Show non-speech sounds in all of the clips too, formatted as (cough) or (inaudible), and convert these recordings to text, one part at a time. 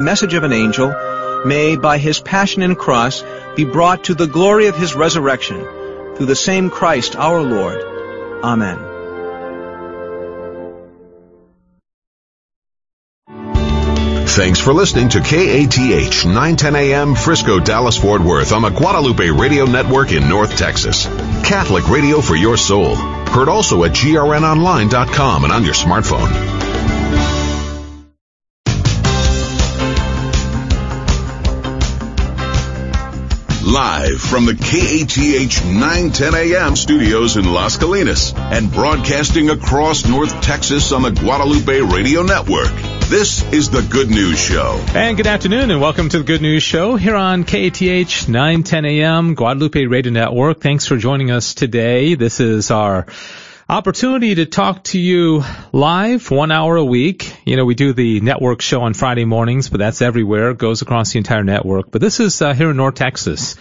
message of an angel may, by his passion and cross, be brought to the glory of his resurrection through the same Christ our Lord. Amen. Thanks for listening to KATH 910 AM Frisco, Dallas, Fort Worth on the Guadalupe Radio Network in North Texas. Catholic radio for your soul. Heard also at grnonline.com and on your smartphone. Live from the KATH 910 AM studios in Las Colinas and broadcasting across North Texas on the Guadalupe Radio Network. This is the Good News Show. And good afternoon and welcome to the Good News Show here on KATH 910 AM Guadalupe Radio Network. Thanks for joining us today. This is our opportunity to talk to you live one hour a week. You know, we do the network show on Friday mornings, but that's everywhere. It goes across the entire network. But this is uh, here in North Texas.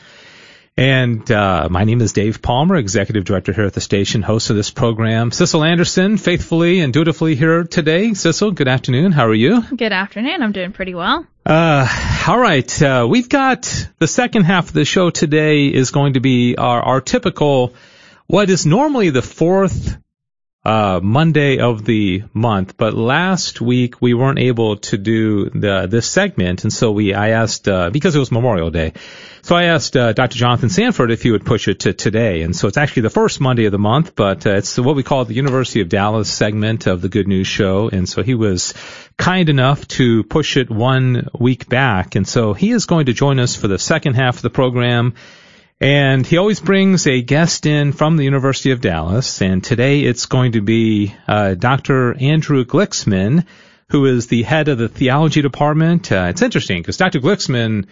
And uh, my name is Dave Palmer, executive director here at the station, host of this program. Cecil Anderson, faithfully and dutifully here today. Cecil, good afternoon. How are you? Good afternoon. I'm doing pretty well. Uh, all right. Uh, we've got the second half of the show today is going to be our, our typical what is normally the fourth uh, Monday of the month, but last week we weren't able to do the this segment, and so we I asked uh, because it was Memorial Day, so I asked uh, Dr. Jonathan Sanford if he would push it to today, and so it's actually the first Monday of the month, but uh, it's what we call the University of Dallas segment of the Good News Show, and so he was kind enough to push it one week back, and so he is going to join us for the second half of the program. And he always brings a guest in from the University of Dallas. And today it's going to be uh, Dr. Andrew Glicksman, who is the head of the theology department. Uh, it's interesting because Dr. Glicksman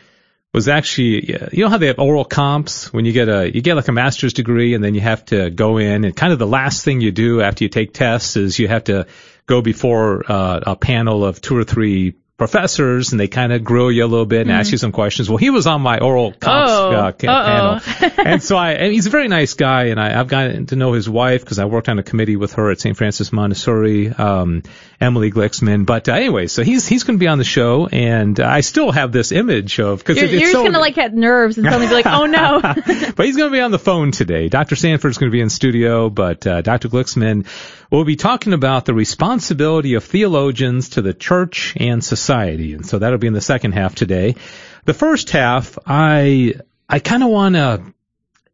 was actually, you know how they have oral comps when you get a, you get like a master's degree and then you have to go in and kind of the last thing you do after you take tests is you have to go before uh, a panel of two or three professors and they kind of grill you a little bit and mm-hmm. ask you some questions. Well, he was on my oral comps oh, uh, panel. (laughs) and so I, and he's a very nice guy and I, I've gotten to know his wife because I worked on a committee with her at St. Francis Montessori, um, Emily Glicksman. But uh, anyway, so he's, he's going to be on the show and I still have this image of, cause you're, it, you're just so, going to like have nerves and suddenly be like, oh no. (laughs) but he's going to be on the phone today. Dr. Sanford's going to be in studio, but, uh, Dr. Glicksman We'll be talking about the responsibility of theologians to the church and society. And so that'll be in the second half today. The first half, I, I kind of want to,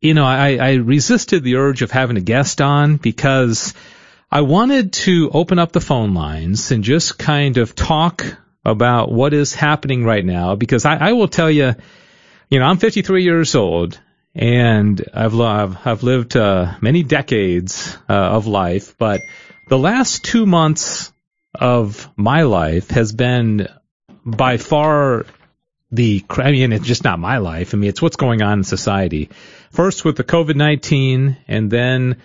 you know, I, I resisted the urge of having a guest on because I wanted to open up the phone lines and just kind of talk about what is happening right now because I, I will tell you, you know, I'm 53 years old and I've I've lived uh, many decades uh, of life, but the last two months of my life has been by far the I mean it's just not my life. I mean it's what's going on in society. First with the COVID nineteen, and then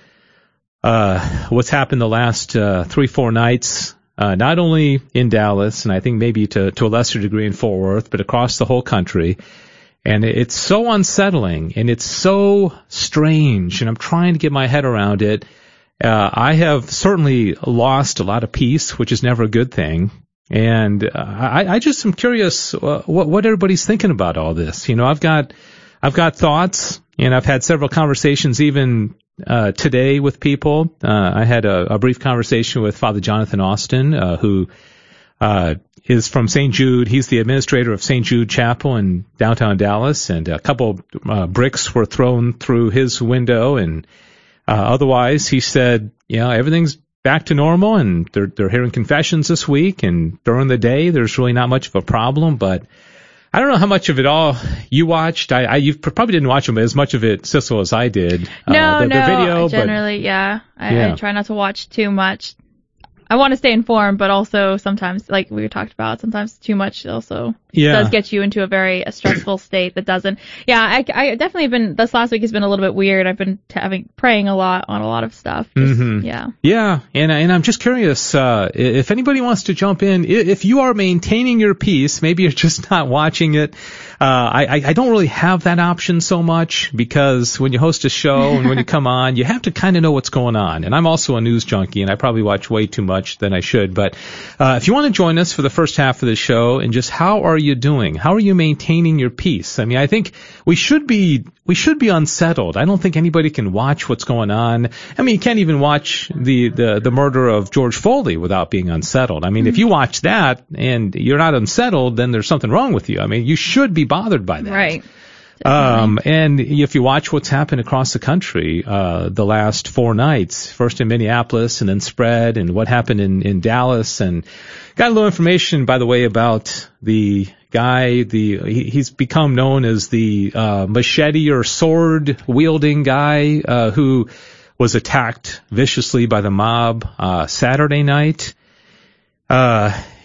uh, what's happened the last uh, three four nights. Uh, not only in Dallas, and I think maybe to, to a lesser degree in Fort Worth, but across the whole country. And it's so unsettling and it's so strange and I'm trying to get my head around it. Uh, I have certainly lost a lot of peace, which is never a good thing. And uh, I, I just am curious uh, what, what everybody's thinking about all this. You know, I've got, I've got thoughts and I've had several conversations even uh, today with people. Uh, I had a, a, brief conversation with Father Jonathan Austin, uh, who uh, is from St. Jude. He's the administrator of St. Jude Chapel in downtown Dallas, and a couple uh, bricks were thrown through his window. And uh, otherwise, he said, you know, everything's back to normal, and they're they're hearing confessions this week, and during the day, there's really not much of a problem, but. I don't know how much of it all you watched. I, I you probably didn't watch them as much of it, Cecil, as I did. No, uh, the, no. The video, generally, but, yeah. I, yeah. I try not to watch too much. I want to stay informed, but also sometimes, like we talked about, sometimes too much also yeah. does get you into a very a stressful (clears throat) state that doesn't. Yeah, I, I definitely been. This last week has been a little bit weird. I've been having praying a lot on a lot of stuff. Just, mm-hmm. Yeah. Yeah, and and I'm just curious uh, if anybody wants to jump in. If you are maintaining your peace, maybe you're just not watching it. Uh, I, I don't really have that option so much because when you host a show and when you (laughs) come on, you have to kind of know what's going on. And I'm also a news junkie and I probably watch way too much than I should. But uh, if you want to join us for the first half of the show and just how are you doing? How are you maintaining your peace? I mean, I think we should be we should be unsettled. I don't think anybody can watch what's going on. I mean, you can't even watch the the, the murder of George Floyd without being unsettled. I mean, mm-hmm. if you watch that and you're not unsettled, then there's something wrong with you. I mean, you should be bothered by that. Right. Um, and if you watch what's happened across the country, uh, the last four nights, first in Minneapolis and then spread and what happened in, in Dallas and got a little information, by the way, about the guy, the, he, he's become known as the, uh, machete or sword wielding guy, uh, who was attacked viciously by the mob, uh, Saturday night.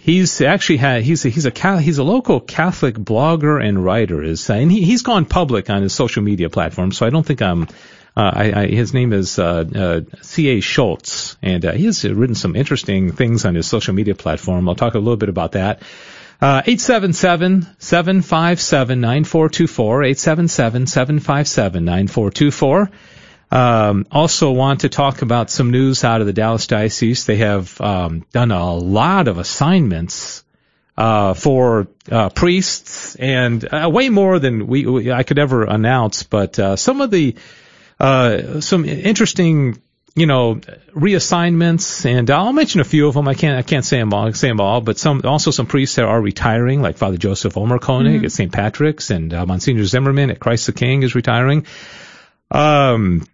Uh, He's actually had he's a, he's a he's a local Catholic blogger and writer is and he he's gone public on his social media platform. So I don't think I'm. Uh, I, I, his name is uh, uh, C.A. Schultz, and uh, he has written some interesting things on his social media platform. I'll talk a little bit about that. Uh, 877-757-9424, 877-757-9424. Um, also want to talk about some news out of the Dallas Diocese. They have um, done a lot of assignments uh, for uh, priests and uh, way more than we, we, I could ever announce. But uh, some of the uh, some interesting you know reassignments, and I'll mention a few of them. I can't I can't say them all, say them all, but some also some priests that are retiring, like Father Joseph Omer Koenig mm-hmm. at St. Patrick's, and uh, Monsignor Zimmerman at Christ the King is retiring. Um,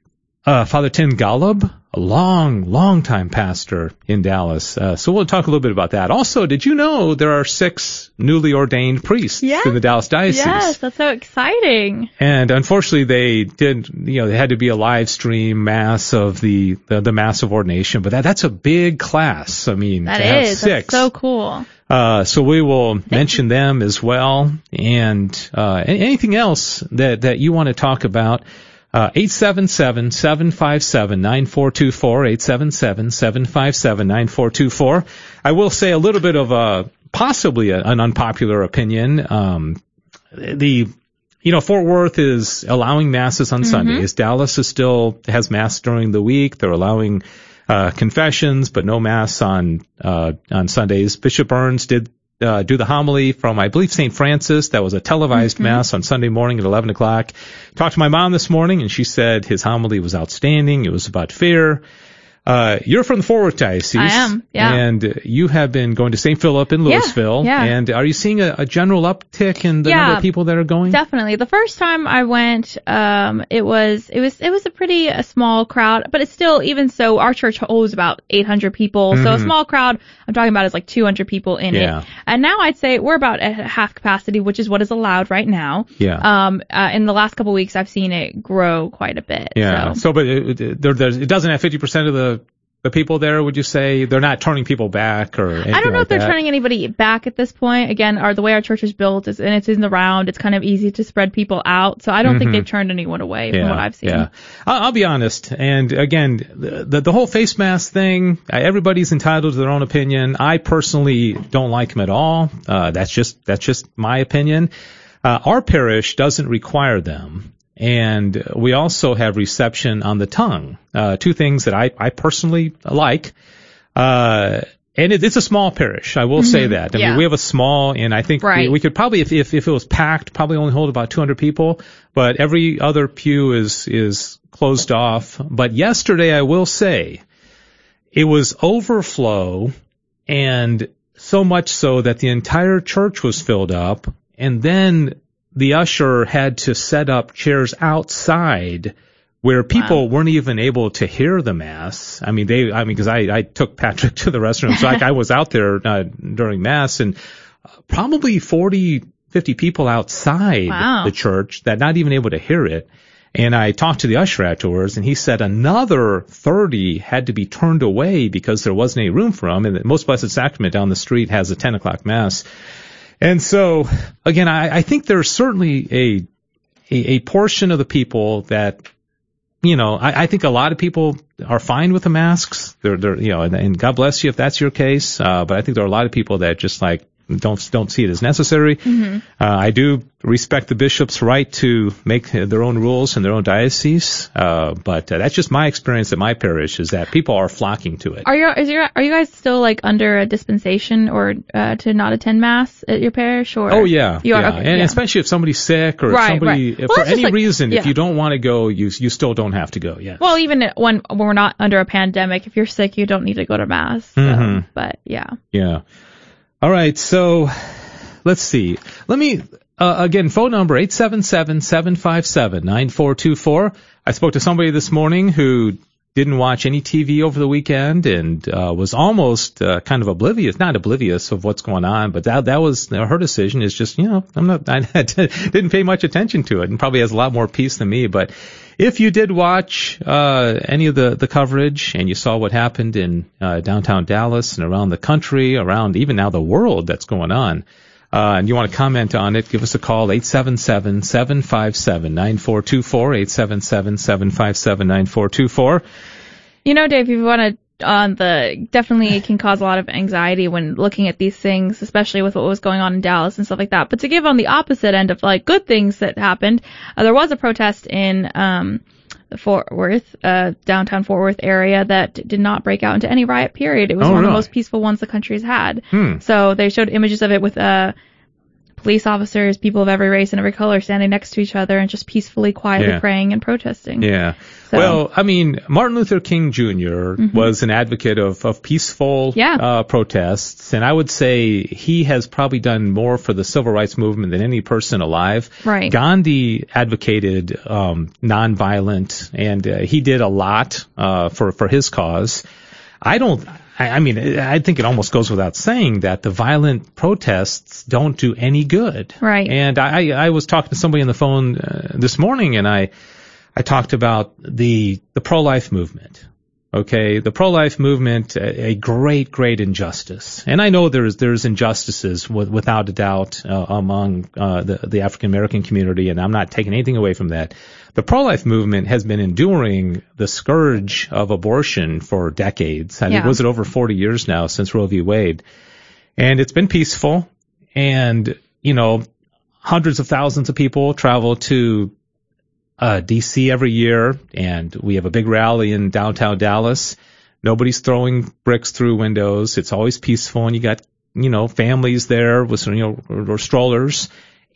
uh, Father Tim Golub, a long, long time pastor in Dallas. Uh, so we'll talk a little bit about that. Also, did you know there are six newly ordained priests yes. in the Dallas diocese? Yes, that's so exciting. And unfortunately, they did. You know, they had to be a live stream mass of the the, the mass of ordination. But that that's a big class. I mean, that to is, have six. That's so cool. Uh, so we will mention them as well, and uh, anything else that that you want to talk about. Uh, 877-757-9424, 877-757-9424. I will say a little bit of a, possibly a, an unpopular opinion. Um, the, you know, Fort Worth is allowing masses on mm-hmm. Sundays. Dallas is still, has mass during the week. They're allowing, uh, confessions, but no mass on, uh, on Sundays. Bishop Burns did uh, do the homily from, I believe, St. Francis. That was a televised mm-hmm. mass on Sunday morning at 11 o'clock. Talked to my mom this morning, and she said his homily was outstanding. It was about fear. Uh, you're from the Fort Worth Diocese. I am, yeah. And you have been going to St. Philip in Lewisville. Yeah, yeah. And are you seeing a, a general uptick in the yeah, number of people that are going? Definitely. The first time I went, um, it was, it was, it was a pretty a small crowd, but it's still, even so, our church holds about 800 people. Mm-hmm. So a mm-hmm. small crowd I'm talking about is like 200 people in yeah. it. And now I'd say we're about at half capacity, which is what is allowed right now. Yeah. Um, uh, in the last couple of weeks, I've seen it grow quite a bit. Yeah. So, so but it, it, there, it doesn't have 50% of the the people there, would you say they're not turning people back or anything I don't know like if they're that? turning anybody back at this point. Again, our the way our church is built is and it's in the round. It's kind of easy to spread people out. So I don't mm-hmm. think they've turned anyone away yeah, from what I've seen. Yeah, I'll, I'll be honest. And again, the, the, the whole face mask thing. Everybody's entitled to their own opinion. I personally don't like them at all. Uh, that's just that's just my opinion. Uh, our parish doesn't require them. And we also have reception on the tongue. Uh, two things that I, I personally like. Uh, and it, it's a small parish. I will mm-hmm. say that. I yeah. mean, we have a small, and I think right. we, we, could probably, if, if, if it was packed, probably only hold about 200 people. But every other pew is is closed off. But yesterday, I will say, it was overflow, and so much so that the entire church was filled up. And then the usher had to set up chairs outside where people wow. weren't even able to hear the mass. I mean, they, I mean, because I, I took Patrick to the restroom, so I, I was out there uh, during mass, and probably 40, 50 people outside wow. the church that not even able to hear it. And I talked to the usher afterwards, and he said another 30 had to be turned away because there wasn't any room for them. And the Most Blessed Sacrament down the street has a 10 o'clock mass. And so, again, I, I think there's certainly a, a, a portion of the people that, you know, I, I think a lot of people are fine with the masks. They're, they're, you know, and, and God bless you if that's your case. Uh, but I think there are a lot of people that just like don't don't see it as necessary. Mm-hmm. Uh, I do respect the bishop's right to make their own rules in their own diocese, uh, but uh, that's just my experience at my parish is that people are flocking to it. Are you is your are you guys still like under a dispensation or uh, to not attend mass at your parish or? Oh yeah, you are, yeah. okay, and yeah. especially if somebody's sick or if Right, somebody, right. if Well, for any like- reason, if you don't want to go, you you still don't have to go. Yeah. Well, even when when we're not under a pandemic, if you're sick, you don't need to go to mass. So, Mhm. But yeah. Yeah. All right. So let's see. Let me, uh, again, phone number 877-757-9424. I spoke to somebody this morning who didn't watch any TV over the weekend and uh, was almost uh, kind of oblivious, not oblivious of what's going on, but that that was her decision. Is just you know I'm not (laughs) I didn't pay much attention to it and probably has a lot more peace than me. But if you did watch uh, any of the the coverage and you saw what happened in uh, downtown Dallas and around the country, around even now the world that's going on. Uh, and you want to comment on it, give us a call, 877-757-9424, 877-757-9424. You know, Dave, if you want to, on the definitely can cause a lot of anxiety when looking at these things, especially with what was going on in Dallas and stuff like that. But to give on the opposite end of like good things that happened, uh, there was a protest in um, the Fort Worth, uh, downtown Fort Worth area that did not break out into any riot. Period. It was Oh, one of the most peaceful ones the country's had. Hmm. So they showed images of it with uh, police officers, people of every race and every color standing next to each other and just peacefully, quietly Yeah. praying and protesting. Yeah. So- Well, I mean, Martin Luther King Jr. was an advocate of, of peaceful Yeah. uh, protests, and I would say he has probably done more for the civil rights movement than any person alive. Right. Gandhi advocated um, nonviolent, and uh, he did a lot uh, for for his cause. I don't. I, I mean, I think it almost goes without saying that the violent protests don't do any good. Right. And I, I was talking to somebody on the phone uh, this morning, and I, I talked about the the pro life movement. Okay, the pro life movement, a, great, great injustice, and I know there's there's injustices with, without a doubt uh, among uh, the the African American community, and I'm not taking anything away from that. The pro life movement has been enduring the scourge of abortion for decades. I Yeah. was it over 40 years now since Roe v. Wade, and it's been peaceful, and you know hundreds of thousands of people travel to uh, DC every year, and we have a big rally in downtown Dallas. Nobody's throwing bricks through windows. It's always peaceful, and you got you know families there with you know or, or strollers.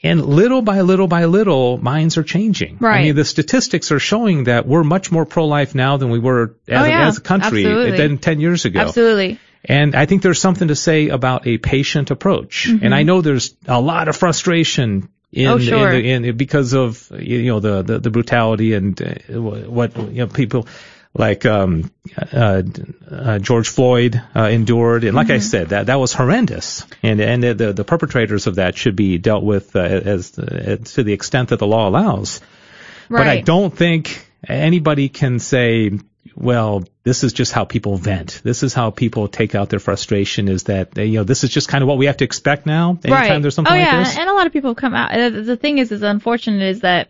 And little by little by little, minds are changing. Right. I mean, the statistics are showing that we're much more pro-life now than we were as, Oh, a, yeah. as a country Absolutely. than 10 years ago. Absolutely. And I think there's something to say about a patient approach. And I know there's a lot of frustration in. Oh, sure. in, the, in because of you know the the, the brutality and uh, what you know people like um, uh, uh, George Floyd uh, endured. And like Mm-hmm. I said, that that was horrendous. And and the the perpetrators of that should be dealt with uh, as, as to the extent that the law allows. Right. But I don't think anybody can say, well, this is just how people vent. This is how people take out their frustration is that, you know, this is just kind of what we have to expect now anytime right. there's something oh, like yeah. this. And a lot of people come out. uh, The thing is, is unfortunate is that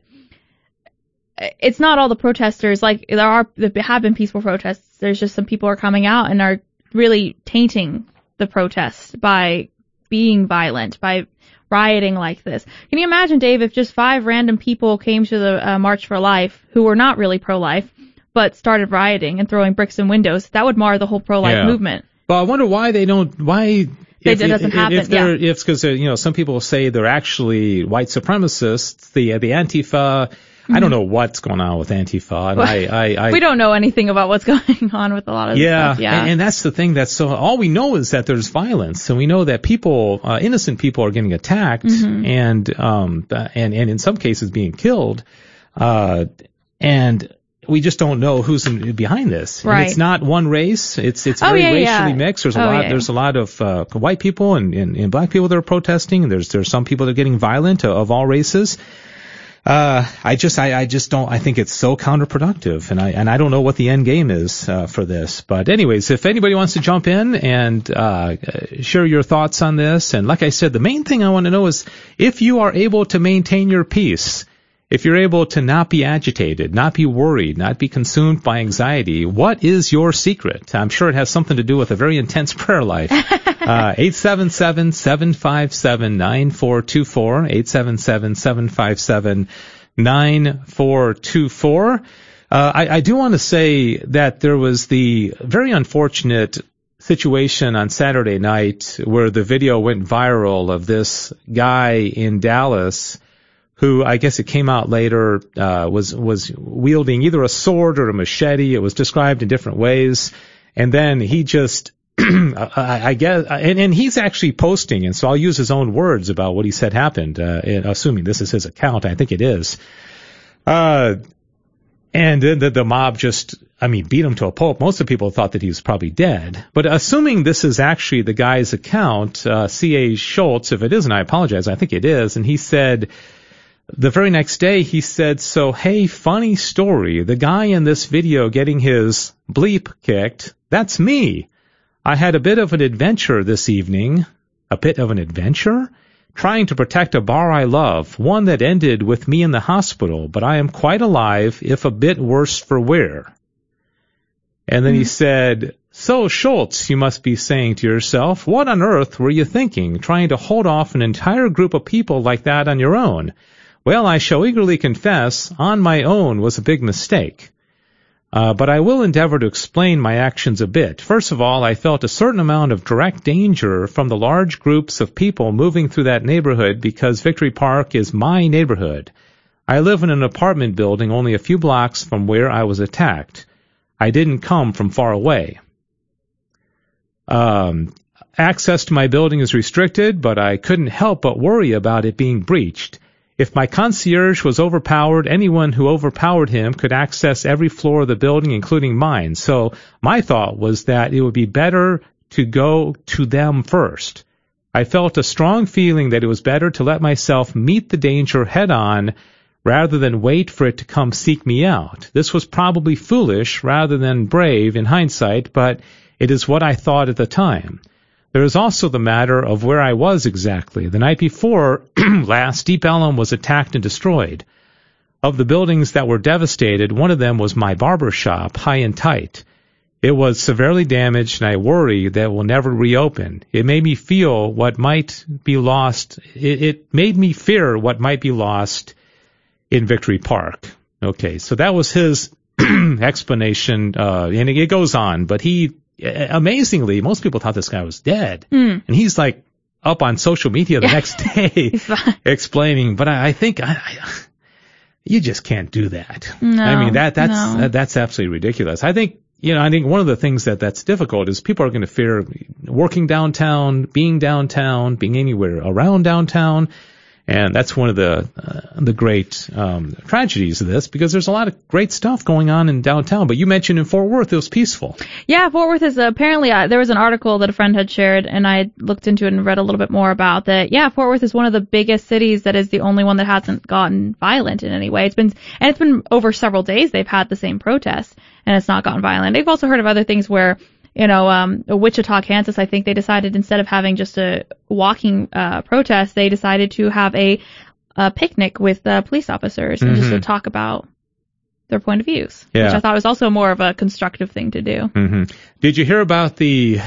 it's not all the protesters. Like there are, there have been peaceful protests. There's just some people are coming out and are really tainting the protest by being violent, by rioting like this. Can you imagine, Dave, if just five random people came to the uh, March for Life who were not really pro-life, but started rioting and throwing bricks and windows? That would mar the whole pro-life Yeah. movement. But I wonder why they don't, why, It doesn't happen, If they're, if, because, you know, some people say they're actually white supremacists, the, the Antifa, I don't know what's going on with Antifa. And I, I, I, Mm-hmm. we don't know anything about what's (laughs) going on with a lot of Yeah, stuff. Yeah. And, and that's the thing. That's so. All we know is that there's violence, and we know that people, uh, innocent people, are getting attacked, Mm-hmm. and um, and and in some cases being killed, uh, and we just don't know who's in, behind this. And Right. it's not one race. It's it's Oh, very yeah, racially yeah. mixed. There's a Oh, lot. yeah. There's a lot of uh, white people and, and, and black people that are protesting. There's there's some people that are getting violent uh, of all races. Uh, I just, I, I just don't, I think it's so counterproductive and I, and I don't know what the end game is, uh, for this. But anyways, if anybody wants to jump in and, uh, share your thoughts on this. And like I said, the main thing I want to know is if you are able to maintain your peace, if you're able to not be agitated, not be worried, not be consumed by anxiety, what is your secret? I'm sure it has something to do with a very intense (laughs) prayer life. Uh, 877-757-9424, 877-757-9424. Uh, I, I do want to say that there was the very unfortunate situation on Saturday night where the video went viral of this guy in Dallas who I guess it came out later uh, was was wielding either a sword or a machete. It was described in different ways, and then he just. (clears throat) I, I guess, and, and he's actually posting, and so I'll use his own words about what he said happened, uh, assuming this is his account. I think it is. Uh, and then the, the mob just, I mean, beat him to a pulp. Most of the people thought that he was probably dead. But assuming this is actually the guy's account, uh, C.A. Schultz, if it isn't, I apologize. I think it is. And he said, the very next day he said, so hey, funny story. The guy in this video getting his bleep kicked, that's me. I had a bit of an adventure this evening. A bit of an adventure? Trying to protect a bar I love, one that ended with me in the hospital, but I am quite alive, if a bit worse for wear. And then mm-hmm. he said, so Schultz, you must be saying to yourself, what on earth were you thinking, trying to hold off an entire group of people like that on your own? Well, I shall eagerly confess, on my own was a big mistake. Uh, but I will endeavor to explain my actions a bit. First of all, I felt a certain amount of direct danger from the large groups of people moving through that neighborhood because Victory Park is my neighborhood. I live in an apartment building only a few blocks from where I was attacked. I didn't come from far away. Um, access to my building is restricted, but I couldn't help but worry about it being breached. If my concierge was overpowered, anyone who overpowered him could access every floor of the building, including mine. So my thought was that it would be better to go to them first. I felt a strong feeling that it was better to let myself meet the danger head on rather than wait for it to come seek me out. This was probably foolish rather than brave in hindsight, but it is what I thought at the time. There is also the matter of where I was exactly. The night before (clears throat) last, Deep Ellum was attacked and destroyed. Of the buildings that were devastated, one of them was my barber shop, high and tight. It was severely damaged, and I worry that it will never reopen. It made me feel what might be lost. It, it made me fear what might be lost in Victory Park. Okay, so that was his (clears throat) explanation, uh, and it goes on, but he amazingly, most people thought this guy was dead, mm. and he's like up on social media the yeah. next (laughs) day explaining. But I, I think I, I, you just can't do that. No, I mean that that's no. that, that's absolutely ridiculous. I think you know I think one of the things that that's difficult is people are going to fear working downtown, being downtown, being anywhere around downtown. And that's one of the uh, the great um, tragedies of this because there's a lot of great stuff going on in downtown. But you mentioned in Fort Worth it was peaceful. Yeah, Fort Worth is uh, apparently uh, there was an article that a friend had shared, and I looked into it and read a little bit more about that. Yeah, Fort Worth is one of the biggest cities that is the only one that hasn't gotten violent in any way. It's been and it's been over several days they've had the same protest and it's not gotten violent. They've also heard of other things where you know, um, Wichita, Kansas, I think they decided instead of having just a walking uh, protest, they decided to have a, a picnic with uh, police officers and mm-hmm. just to mm-hmm. talk about their point of views, yeah. which I thought was also more of a constructive thing to do. Mm-hmm. Did you hear about the?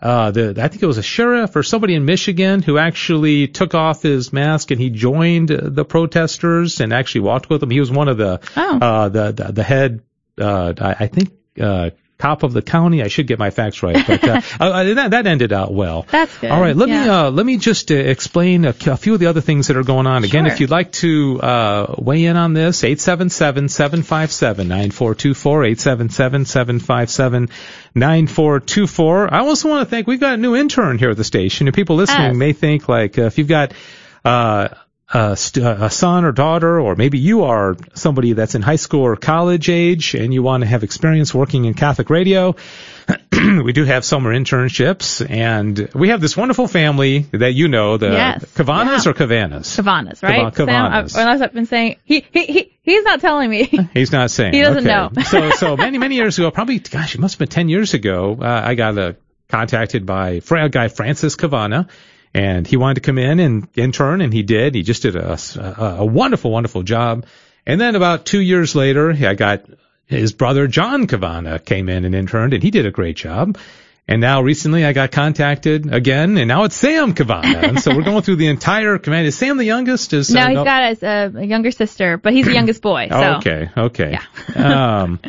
Uh, the, I think it was a sheriff or somebody in Michigan who actually took off his mask and he joined the protesters and actually walked with them. He was one of the oh. uh, the, the the head uh, I, I think uh, top of the county. I should get my facts right, but uh, (laughs) uh, that, that ended out well. That's good. All right, let yeah. me uh, let me just uh, explain a, a, few of the other things that are going on. Again, sure. if you'd like to uh, weigh in on this, 877-757-9424, 877-757-9424. I also want to thank, we've got a new intern here at the station, and people listening yes. may think like, uh, if you've got uh, a, st- a son or daughter, or maybe you are somebody that's in high school or college age and you want to have experience working in Catholic radio, (clears throat) we do have summer internships, and we have this wonderful family that you know, the yes, Cavanas yeah. or Cavanas? Cavanas, right? Cav- Cavanas. Sam, I, I've been saying he, he he he's not telling me. (laughs) He's not saying. he doesn't okay. know. (laughs) so so (laughs) many many years ago, probably gosh, it must have been ten years ago. Uh, I got uh, contacted by a guy Francis Cavana and he wanted to come in and intern, and he did. He just did a, a, a wonderful, wonderful job. And then about two years later, I got his brother John Cavana came in and interned, and he did a great job. And now recently I got contacted again, and now it's Sam Cavana. and so we're going through the entire command. Is Sam the youngest? Is, no, uh, he's got a, a younger sister, but he's the youngest boy. So. (laughs) Okay, okay. Yeah. um,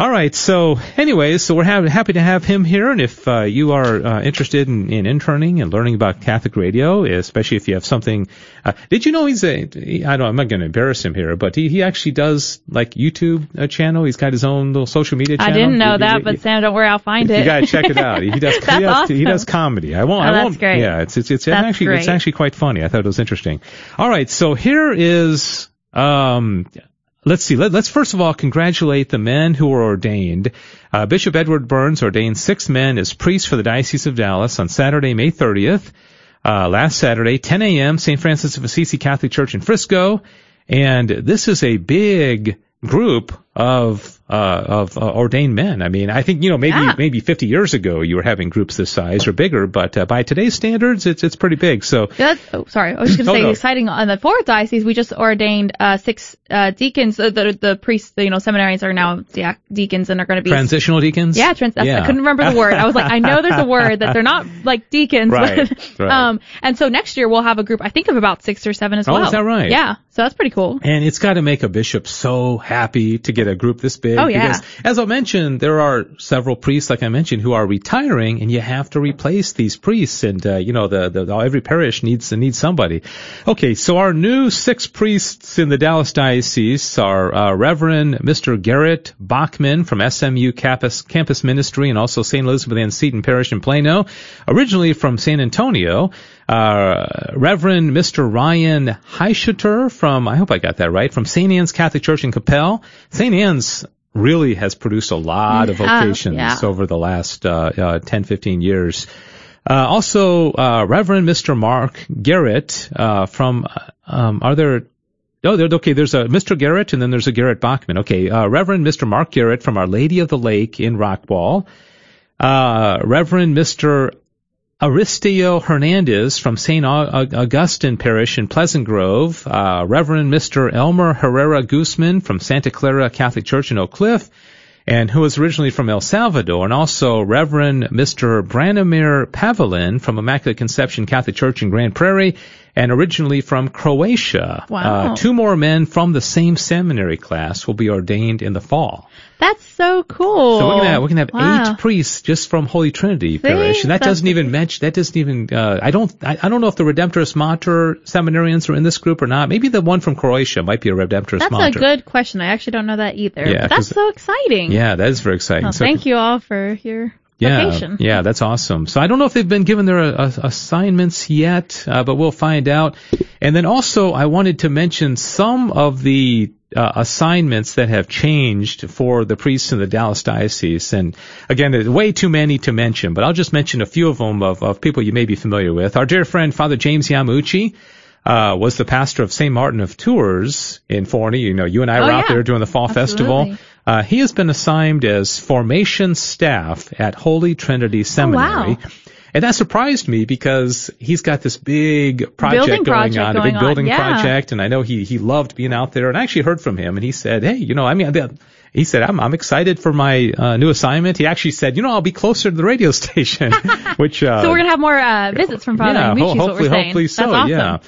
all right. So, anyways, so we're ha- happy to have him here, and if uh, you are uh, interested in, in interning and learning about Catholic radio, especially if you have something, uh, did you know he's a? He, I don't. I'm not going to embarrass him here, but he, he actually does like YouTube uh, channel. He's got his own little social media channel. I didn't know You- that, you- but Sam, don't worry, I'll find it. you gotta check it out. He does. (laughs) he, That's does he does comedy. I won't. Oh, I won't. great. Yeah, it's it's it's That's actually it's actually quite funny. I thought it was interesting. All right, so here is um. Let's see. Let, let's first of all congratulate the men who were ordained. Uh, Bishop Edward Burns ordained six men as priests for the Diocese of Dallas on Saturday, May 30th. Uh, last Saturday, 10 a.m., St. Francis of Assisi Catholic Church in Frisco. And this is a big group of uh, of uh, ordained men. I mean, I think you know maybe Yeah. maybe 50 years ago you were having groups this size or bigger, but uh, by today's standards, it's it's pretty big. So Yeah, That's, oh, sorry. I was just going to Oh, say, no. exciting. On the fourth diocese, we just ordained uh, six uh, deacons. The the priests, you know, seminarians are now de- deacons and are going to be. transitional deacons. yeah, trans- Yeah. I couldn't remember the word. I was like, I know there's a word that they're not like deacons. Right, but, (laughs) right. Um, and so next year we'll have a group, I think of about six or seven as Oh, well. is that right? Yeah. So that's pretty cool. And it's got to make a bishop so happy to get a group this big. Oh, yeah. Because, as I mentioned, there are several priests, like I mentioned, who are retiring, and you have to replace these priests. And uh, you know, the, the every parish needs needs somebody. Okay, so our new six priests in the Dallas diocese are uh, Reverend Mr. Garrett Bachman from SMU Campus Campus Ministry, and also St. Elizabeth Ann Seton Parish in Plano, originally from San Antonio. Uh, Reverend Mr. Ryan Heischutter from, I hope I got that right, from St. Anne's Catholic Church in Coppell. St. Anne's really has produced a lot of vocations yeah. over the last uh, uh, 10, 15 years. Uh, also, uh, Reverend Mr. Mark Garrett uh, from, uh, um, are there Oh, there, okay. There's a Mr. Garrett, and then there's a Garrett Bachman. Okay, uh, Reverend Mr. Mark Garrett from Our Lady of the Lake in Rockwall. Uh, Reverend Mr. Aristio Hernandez from St. Augustine Parish in Pleasant Grove. Uh, Reverend Mr. Elmer Herrera Guzman from Santa Clara Catholic Church in Oak Cliff. And who was originally from El Salvador, and also Reverend Mr. Branimir Pavelin from Immaculate Conception Catholic Church in Grand Prairie, and originally from Croatia. Wow. Uh, two more men from the same seminary class will be ordained in the fall. That's so cool. So we're gonna have, we're gonna have Wow. eight priests just from Holy Trinity See? Parish, and that That's- doesn't even mention that doesn't even uh, I don't I, I don't know if the Redemptoris Mater seminarians are in this group or not. Maybe the one from Croatia might be a Redemptoris That's Mater. a good question. I actually don't know that either. Yeah, but that's so exciting. Yeah, that is very exciting. Well, So- thank you all for your yeah, vocation. yeah, that's awesome. So I don't know if they've been given their uh, assignments yet, uh, but we'll find out. And then also, I wanted to mention some of the uh, assignments that have changed for the priests in the Dallas diocese. And again, there's way too many to mention, but I'll just mention a few of them of, of people you may be familiar with. Our dear friend Father James Yamuchi. Uh, was the pastor of St. Martin of Tours in Forney. You know, you and I Oh, were out yeah. there doing the fall festival. Uh, he has been assigned as formation staff at Holy Trinity Seminary. Oh, wow. And that surprised me because he's got this big project Building going project on, a big on, building yeah. project, and I know he he loved being out there. And I actually heard from him, and he said, "Hey, you know, I mean, he said I'm I'm excited for my uh, new assignment." He actually said, "You know, I'll be closer to the radio (laughs) station," (laughs) which uh, So we're gonna have more uh, visits from Father yeah, ho- is what hopefully, hopefully so. Awesome. Yeah.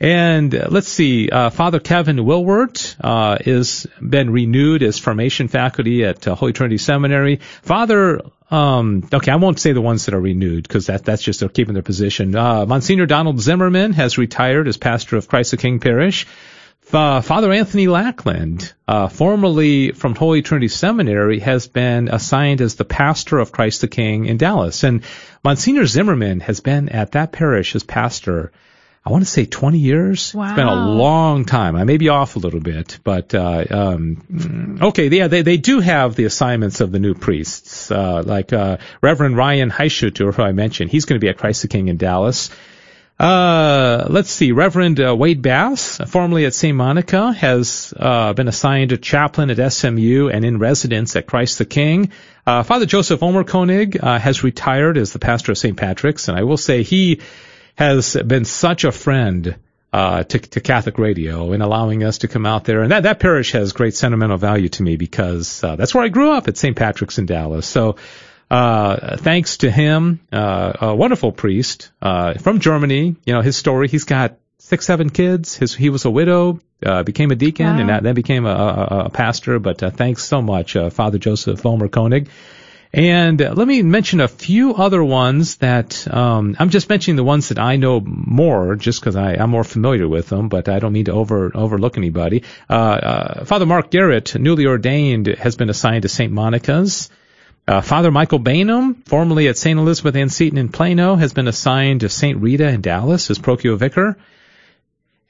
And uh, let's see, uh, Father Kevin Wilwert uh, is been renewed as formation faculty at uh, Holy Trinity Seminary. Father, um, okay, I won't say the ones that are renewed because that that's just they're keeping their position. Uh, Monsignor Donald Zimmerman has retired as pastor of Christ the King Parish. Uh, Father Anthony Lackland, uh, formerly from Holy Trinity Seminary, has been assigned as the pastor of Christ the King in Dallas. And Monsignor Zimmerman has been at that parish as pastor, I want to say 20 years. Wow. It's been a long time. I may be off a little bit, but, uh, um, okay, yeah, they, they do have the assignments of the new priests, uh, like, uh, Reverend Ryan Heischutter, who I mentioned. He's going to be at Christ the King in Dallas. Uh, let's see. Reverend uh, Wade Bass, formerly at St. Monica, has uh, been assigned a chaplain at SMU and in residence at Christ the King. Uh, Father Joseph Omer Koenig uh, has retired as the pastor of St. Patrick's, and I will say he has been such a friend uh, to, to Catholic radio and allowing us to come out there. And that, that parish has great sentimental value to me because uh, that's where I grew up at St. Patrick's in Dallas. So uh, thanks to him, uh, a wonderful priest uh, from Germany. You know his story. He's got six, seven kids. His he was a widow, uh, became a deacon, Wow. and that, then became a, a, a pastor. But uh, thanks so much, uh, Father Joseph Vollmer Koenig. And uh, let me mention a few other ones that um, I'm just mentioning the ones that I know more, just because I'm more familiar with them. But I don't mean to over overlook anybody. Uh, uh, Father Mark Garrett, newly ordained, has been assigned to St. Monica's. Uh, Father Michael Bainham, formerly at St. Elizabeth Ann Seton in Plano, has been assigned to St. Rita in Dallas as parochial vicar.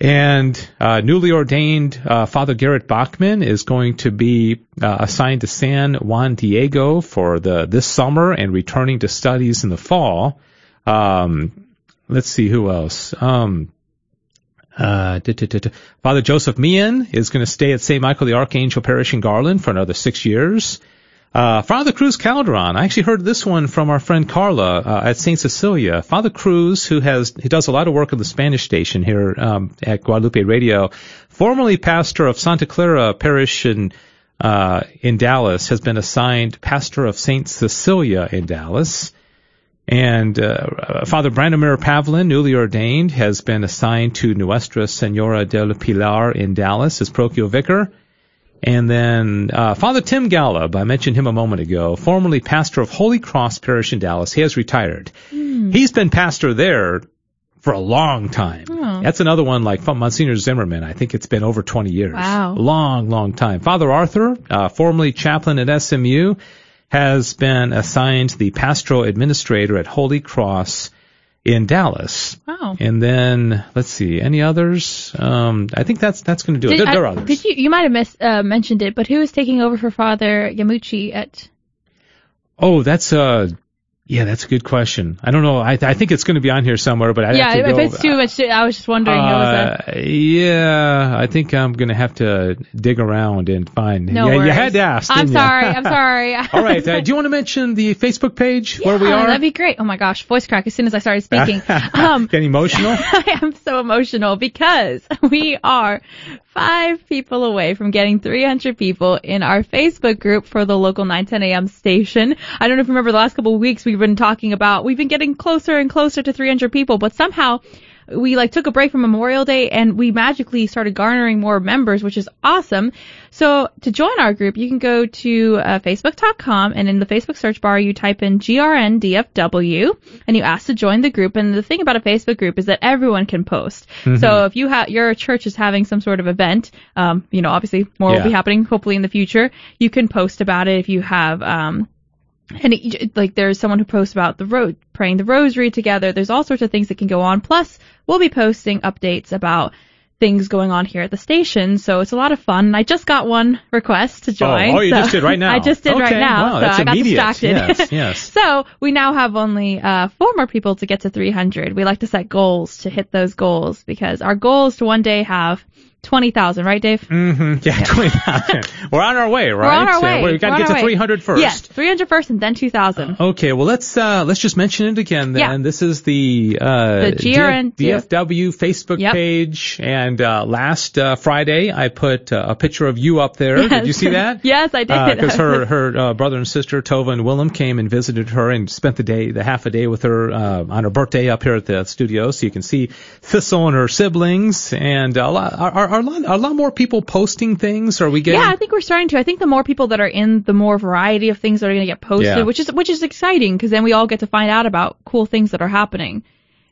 And uh, newly ordained uh, Father Garrett Bachman is going to be uh, assigned to San Juan Diego for the this summer and returning to studies in the fall. Um, let's see who else. Um, uh. Father Joseph Meehan is going to stay at St. Michael the Archangel Parish in Garland for another six years. Uh, Father Cruz Calderon. I actually heard this one from our friend Carla uh, at St. Cecilia. Father Cruz, who has he does a lot of work on the Spanish station here um, at Guadalupe Radio, formerly pastor of Santa Clara Parish in uh, in Dallas, has been assigned pastor of St. Cecilia in Dallas. And uh, Father Branimir Pavelin, newly ordained, has been assigned to Nuestra Senora del Pilar in Dallas as parochial vicar. And then uh, Father Tim Gallup, I mentioned him a moment ago, formerly pastor of Holy Cross Parish in Dallas. He has retired. He's been pastor there for a long time. Oh. That's another one like Monsignor Zimmerman. I think it's been over 20 years. Wow. Long, long time. Father Arthur, uh, formerly chaplain at SMU, has been assigned the pastoral administrator at Holy Cross in Dallas. Wow. And then let's see, any others? Um, I think that's that's going to do it. Did, There, there are others. did you you might have miss, uh, mentioned it, but who is taking over for Father Yamuchi at? Oh, that's uh yeah, that's a good question. I don't know. I I think it's going to be on here somewhere, but I yeah, have to if go. it's too much, I was just wondering. who was. Uh, yeah, I think I'm going to have to dig around and find. No yeah, worries. you had to ask. I'm sorry. I'm sorry. (laughs) All right. Uh, do you want to mention the Facebook page where we Yeah, are? That'd be great. Oh my gosh, voice crack as soon as I started speaking. (laughs) um, Getting emotional. (laughs) I am so emotional because we are five people away from getting 300 people in our Facebook group for the local 910 a.m. station. I don't know if you remember the last couple of weeks we've been talking about, we've been getting closer and closer to 300 people, but somehow we like took a break from Memorial Day and we magically started garnering more members, which is awesome. So to join our group, you can go to uh, facebook.com and in the Facebook search bar, you type in GRNDFW and you ask to join the group. And the thing about a Facebook group is that everyone can post. So if you have, your church is having some sort of event, um, you know, obviously more will be happening hopefully in the future. You can post about it if you have, um, and it, like there's someone who posts about the road praying the rosary together. There's all sorts of things that can go on. Plus, we'll be posting updates about things going on here at the station. So it's a lot of fun. And I just got one request to join. oh, you so- just did right now. (laughs) I just did right now. wow, so that's I got immediate. distracted. Yes, (laughs) yes. so we now have only uh, four more people to get to 300. We like to set goals to hit those goals because our goal is to one day have 20,000, right, Dave? Mm-hmm. Yeah, 20,000. (laughs) We're on our way, right? We're on our Uh, way. we got to get to way. 300 first. Yes, 300 first and then 2,000. Okay, well let's uh let's just mention it again then. Yeah. This is the uh The GRN DF, DFW Facebook Yep. page and uh last uh, Friday I put uh, a picture of you up there. Did you see that? (laughs) yes, I did. Because her her uh, brother and sister Tova and Willem came and visited her and spent the day the half a day with her uh, on her birthday up here at the studio, so you can see Cecil and her siblings and a lot are, are, are a lot are a lot more people posting things. Are we getting? Yeah, I think we're starting to. I think the more people that are in, the more variety of things that are going to get posted, Yeah. which is which is exciting because then we all get to find out about cool things that are happening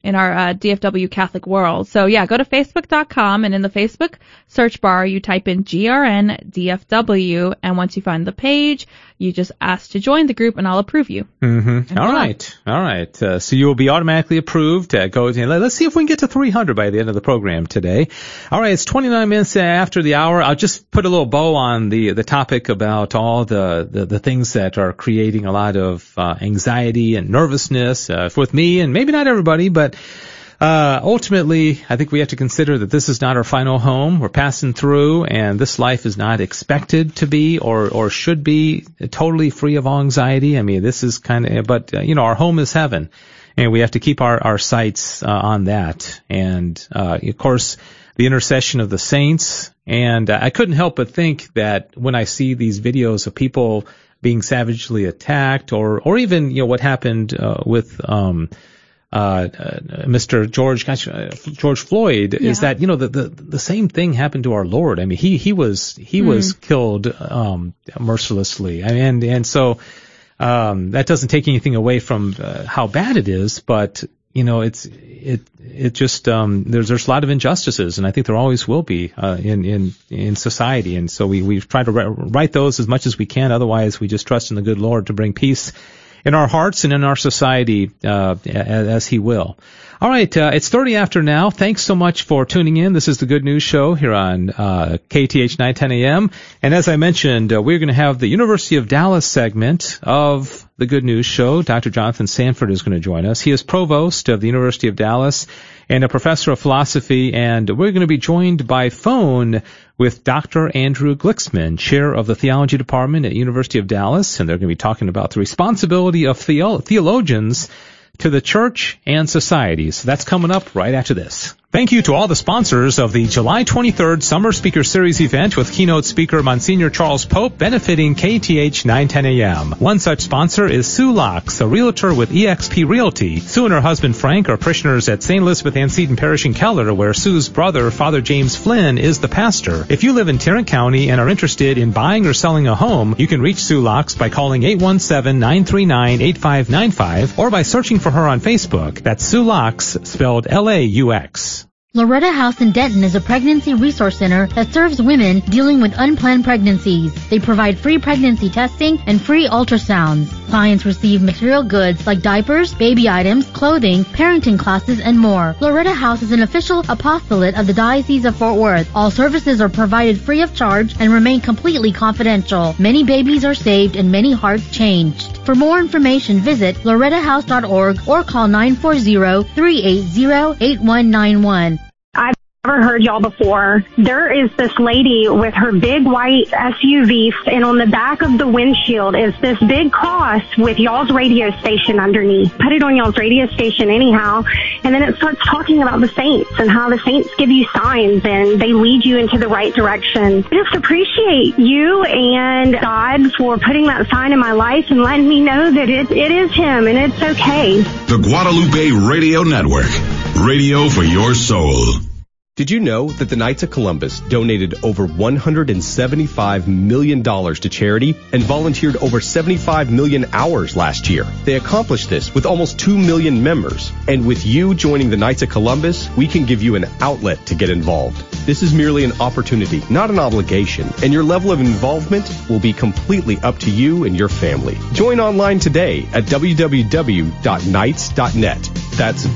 in our uh, DFW Catholic world. So yeah, go to facebook.com and in the Facebook search bar you type in GRN DFW and once you find the page, you just ask to join the group and I'll approve you. Mm-hmm. All right, all right. Uh, so you will be automatically approved. Uh, go. let- Let's see if we can get to 300 by the end of the program today. All right, it's 29 minutes after the hour. I'll just put a little bow on the the topic about all the the, the things that are creating a lot of uh, anxiety and nervousness uh, with me and maybe not everybody, but. Uh, ultimately, I think we have to consider that this is not our final home. We're passing through, and this life is not expected to be or or should be totally free of anxiety. I mean, this is kind of, but uh, you know, our home is heaven, and we have to keep our our sights uh, on that. And uh, of course, the intercession of the saints. And uh, I couldn't help but think that when I see these videos of people being savagely attacked, or or even you know what happened with um, uh, uh, Mr. George gosh, uh, George Floyd Yeah. is that you know the, the the same thing happened to our Lord. I mean he he was he was killed um, mercilessly, and and so um, that doesn't take anything away from uh, how bad it is, but you know it's it it just um, there's there's a lot of injustices, and I think there always will be uh, in in in society, and so we we try to ri- right those as much as we can. Otherwise, we just trust in the good Lord to bring peace in our hearts and in our society uh, as, as He will. All right, uh, it's 30 after now. Thanks so much for tuning in. This is the Good News Show here on uh, KATH 910 AM. And as I mentioned, uh, we're going to have the University of Dallas segment of the Good News Show. Dr. Jonathan Sanford is going to join us. He is provost of the University of Dallas and a professor of philosophy. And we're going to be joined by phone with Dr. Andrew Glicksman, chair of the theology department at University of Dallas. And they're going to be talking about the responsibility of theo- theologians to the church and society. So that's coming up right after this. Thank you to all the sponsors of the July 23rd Summer Speaker Series event with keynote speaker Monsignor Charles Pope benefiting KATH 910 AM. One such sponsor is Sue Laux, a realtor with eXp Realty. Sue and her husband Frank are parishioners at St. Elizabeth Ann Seton Parish in Keller, where Sue's brother, Father James Flynn, is the pastor. If you live in Tarrant County and are interested in buying or selling a home, you can reach Sue Laux by calling 817-939-8595 or by searching for her on Facebook. That's Sue Laux, spelled L-A-U-X. Loreto House in Denton is a pregnancy resource center that serves women dealing with unplanned pregnancies. They provide free pregnancy testing and free ultrasounds. Clients receive material goods like diapers, baby items, clothing, parenting classes, and more. Loreto House is an official apostolate of the Diocese of Fort Worth. All services are provided free of charge and remain completely confidential. Many babies are saved and many hearts changed. For more information, visit loretohouse.org or call 940-380-8191. Never heard y'all before. There is this lady with her big white SUV, and on the back of the windshield is this big cross with y'all's radio station underneath. Put it on y'all's radio station anyhow, and then it starts talking about the saints and how the saints give you signs and they lead you into the right direction. I just appreciate you and God for putting that sign in my life and letting me know that it, it is Him and it's okay. The Guadalupe Radio Network. Radio for your soul. Did you know that the Knights of Columbus donated over $175 million to charity and volunteered over 75 million hours last year? They accomplished this with almost 2 million members. And with you joining the Knights of Columbus, we can give you an outlet to get involved. This is merely an opportunity, not an obligation, and your level of involvement will be completely up to you and your family. Join online today at www.knights.net. That's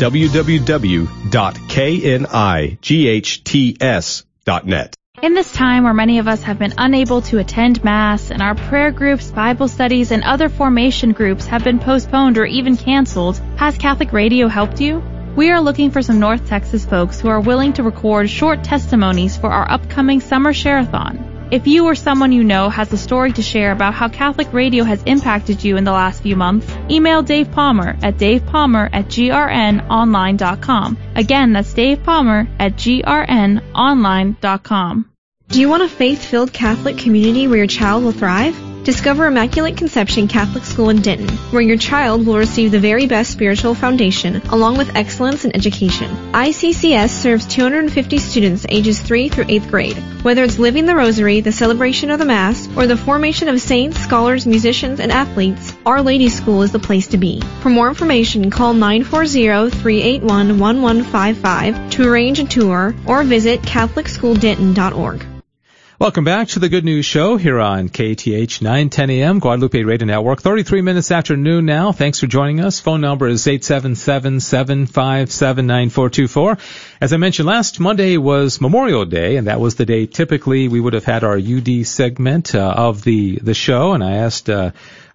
www.knights.net. In this time where many of us have been unable to attend Mass and our prayer groups, Bible studies, and other formation groups have been postponed or even canceled, has Catholic Radio helped you? We are looking for some North Texas folks who are willing to record short testimonies for our upcoming Summer Share-a-thon. If you or someone you know has a story to share about how Catholic radio has impacted you in the last few months, email Dave Palmer at davepalmer at grnonline.com. Again, that's Dave Palmer at grnonline.com. Do you want a faith-filled Catholic community where your child will thrive? Discover Immaculate Conception Catholic School in Denton, where your child will receive the very best spiritual foundation, along with excellence in education. ICCS serves 250 students ages 3 through 8th grade. Whether it's living the rosary, the celebration of the Mass, or the formation of saints, scholars, musicians, and athletes, Our Lady School is the place to be. For more information, call 940-381-1155 to arrange a tour or visit CatholicSchoolDenton.org. Welcome back to the Good News Show here on KATH 910 AM, Guadalupe Radio Network. 33 minutes after noon now. Thanks for joining us. Phone number is 877-757-9424. As I mentioned, last Monday was Memorial Day, and that was the day typically we would have had our UD segment uh, of the, the show, and I asked uh,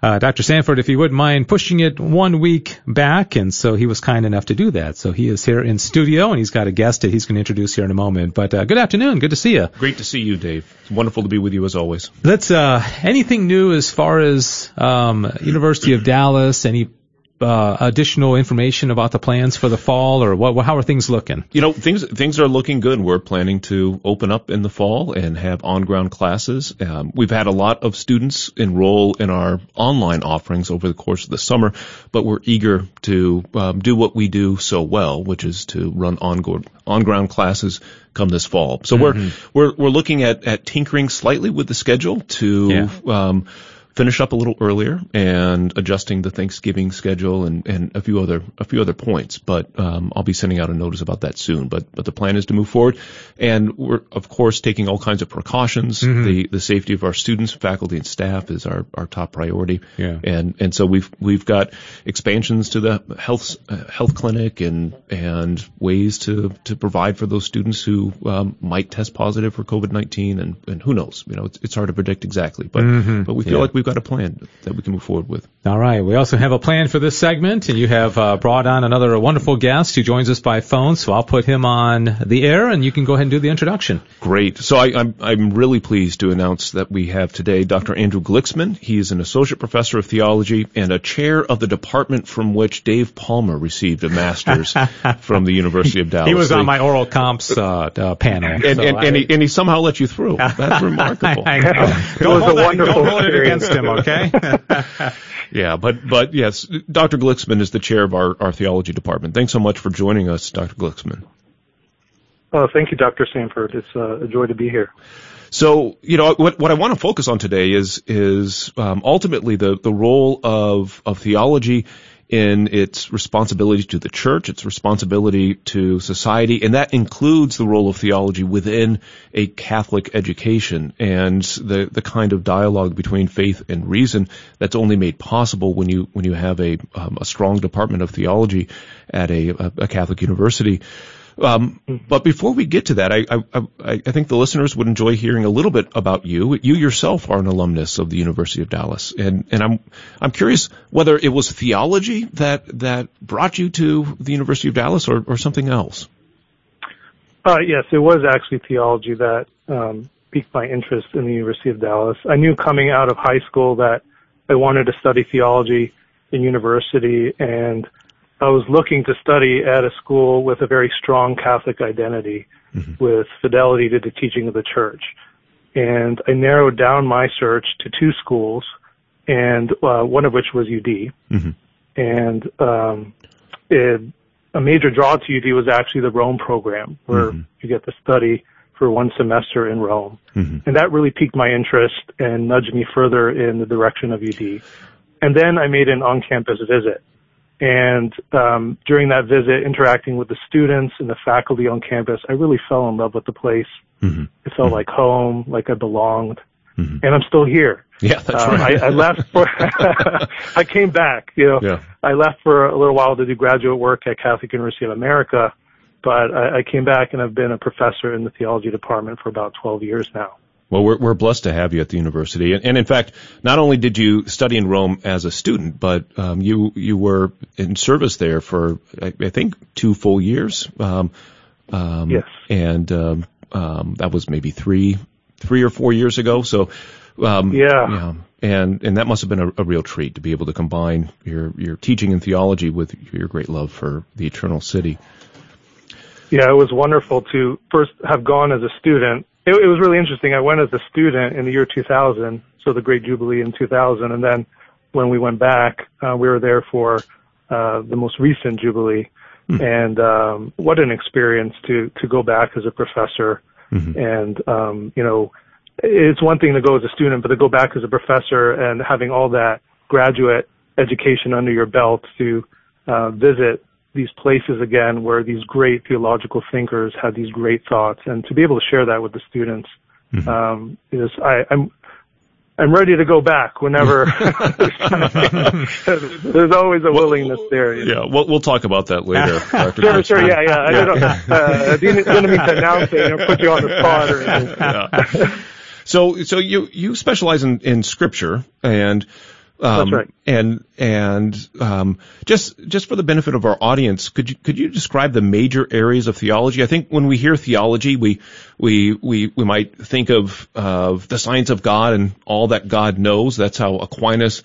uh, Dr. Sanford if you wouldn't mind pushing it one week back, and so he was kind enough to do that. So he is here in studio, and he's got a guest that he's going to introduce here in a moment. But uh, good afternoon. Good to see you. Great to see you, Dave. It's wonderful to be with you as always. Let's uh anything new as far as um University of Dallas, any uh, additional information about the plans for the fall, or what? How are things looking? You know, things things are looking good. We're planning to open up in the fall and have on-ground classes. Um, we've had a lot of students enroll in our online offerings over the course of the summer, but we're eager to um, do what we do so well, which is to run on on-ground classes come this fall. So mm-hmm. we're we're we're looking at at tinkering slightly with the schedule to. Yeah. Um, finish up a little earlier and adjusting the Thanksgiving schedule and, and a few other a few other points. But um, I'll be sending out a notice about that soon. But but the plan is to move forward, and we're of course taking all kinds of precautions. Mm-hmm. The the safety of our students, faculty, and staff is our, our top priority. Yeah. And and so we've we've got expansions to the health uh, health clinic and and ways to to provide for those students who um, might test positive for COVID nineteen and and who knows you know it's, it's hard to predict exactly but mm-hmm. but we feel yeah. like we we've got a plan that we can move forward with. All right. We also have a plan for this segment, and you have uh, brought on another wonderful guest who joins us by phone. So I'll put him on the air, and you can go ahead and do the introduction. Great. So I, am I'm, I'm really pleased to announce that we have today Dr. Andrew Glicksman. He is an associate professor of theology and a chair of the department from which Dave Palmer received a master's (laughs) from the University of Dallas. He was on my oral comps uh, uh, panel, and, so and, and, he, and, he, somehow let you through. That's (laughs) remarkable. I, I know. Don't, hold, that, don't hold it against him, okay? (laughs) yeah, but but yes, Dr. Glicksman is the chair of our, our theology department. Thanks so much for joining us, Dr. Glicksman. Oh, thank you, Dr. Sanford. It's uh, a joy to be here. So, you know, what, what I want to focus on today is is um, ultimately the the role of of theology in its responsibility to the church, its responsibility to society, and that includes the role of theology within a Catholic education and the, the kind of dialogue between faith and reason that's only made possible when you when you have a um, a strong department of theology at a, a Catholic university. Um, but before we get to that, I, I, I, think the listeners would enjoy hearing a little bit about you. You yourself are an alumnus of the University of Dallas, and, and I'm I'm curious whether it was theology that that brought you to the University of Dallas, or, or something else. Uh, yes, it was actually theology that um, piqued my interest in the University of Dallas. I knew coming out of high school that I wanted to study theology in university, and I was looking to study at a school with a very strong Catholic identity, mm-hmm. with fidelity to the teaching of the church. And I narrowed down my search to two schools, and uh, one of which was UD. Mm-hmm. And um, it, a major draw to UD was actually the Rome program, where mm-hmm. you get to study for one semester in Rome. Mm-hmm. And that really piqued my interest and nudged me further in the direction of UD. And then I made an on-campus visit and um, during that visit, interacting with the students and the faculty on campus, I really fell in love with the place. Mm-hmm. It felt mm-hmm. like home, like I belonged. Mm-hmm. And I'm still here. Yeah, that's um, right. I, I left for, (laughs) I came back, you know, yeah. I left for a little while to do graduate work at Catholic University of America, but I, I came back and I've been a professor in the theology department for about 12 years now. Well, we're, we're blessed to have you at the university, and, and in fact, not only did you study in Rome as a student, but um, you you were in service there for I, I think two full years. Um, um, yes, and um, um, that was maybe three three or four years ago. So um, yeah. yeah, and and that must have been a, a real treat to be able to combine your your teaching in theology with your great love for the eternal city. Yeah, it was wonderful to first have gone as a student it, it was really interesting. I went as a student in the year 2000, so the Great Jubilee in 2000, and then when we went back, uh, we were there for uh, the most recent Jubilee. Mm-hmm. And um, what an experience to to go back as a professor. Mm-hmm. And um, you know, it's one thing to go as a student, but to go back as a professor and having all that graduate education under your belt to uh, visit these places again where these great theological thinkers had these great thoughts, and to be able to share that with the students mm-hmm. um, is I, I'm I'm ready to go back whenever. (laughs) (laughs) there's always a willingness there. You know? Yeah, we'll we'll talk about that later. (laughs) Dr. sure, sure, yeah, yeah. I yeah. don't, uh, I didn't, didn't mean to announce it or put you on the spot or anything. Yeah. So, so you you specialize in in scripture, and um, That's right. And and um, just just for the benefit of our audience, could you could you describe the major areas of theology? I think when we hear theology, we we we we might think of of the science of God and all that God knows. That's how Aquinas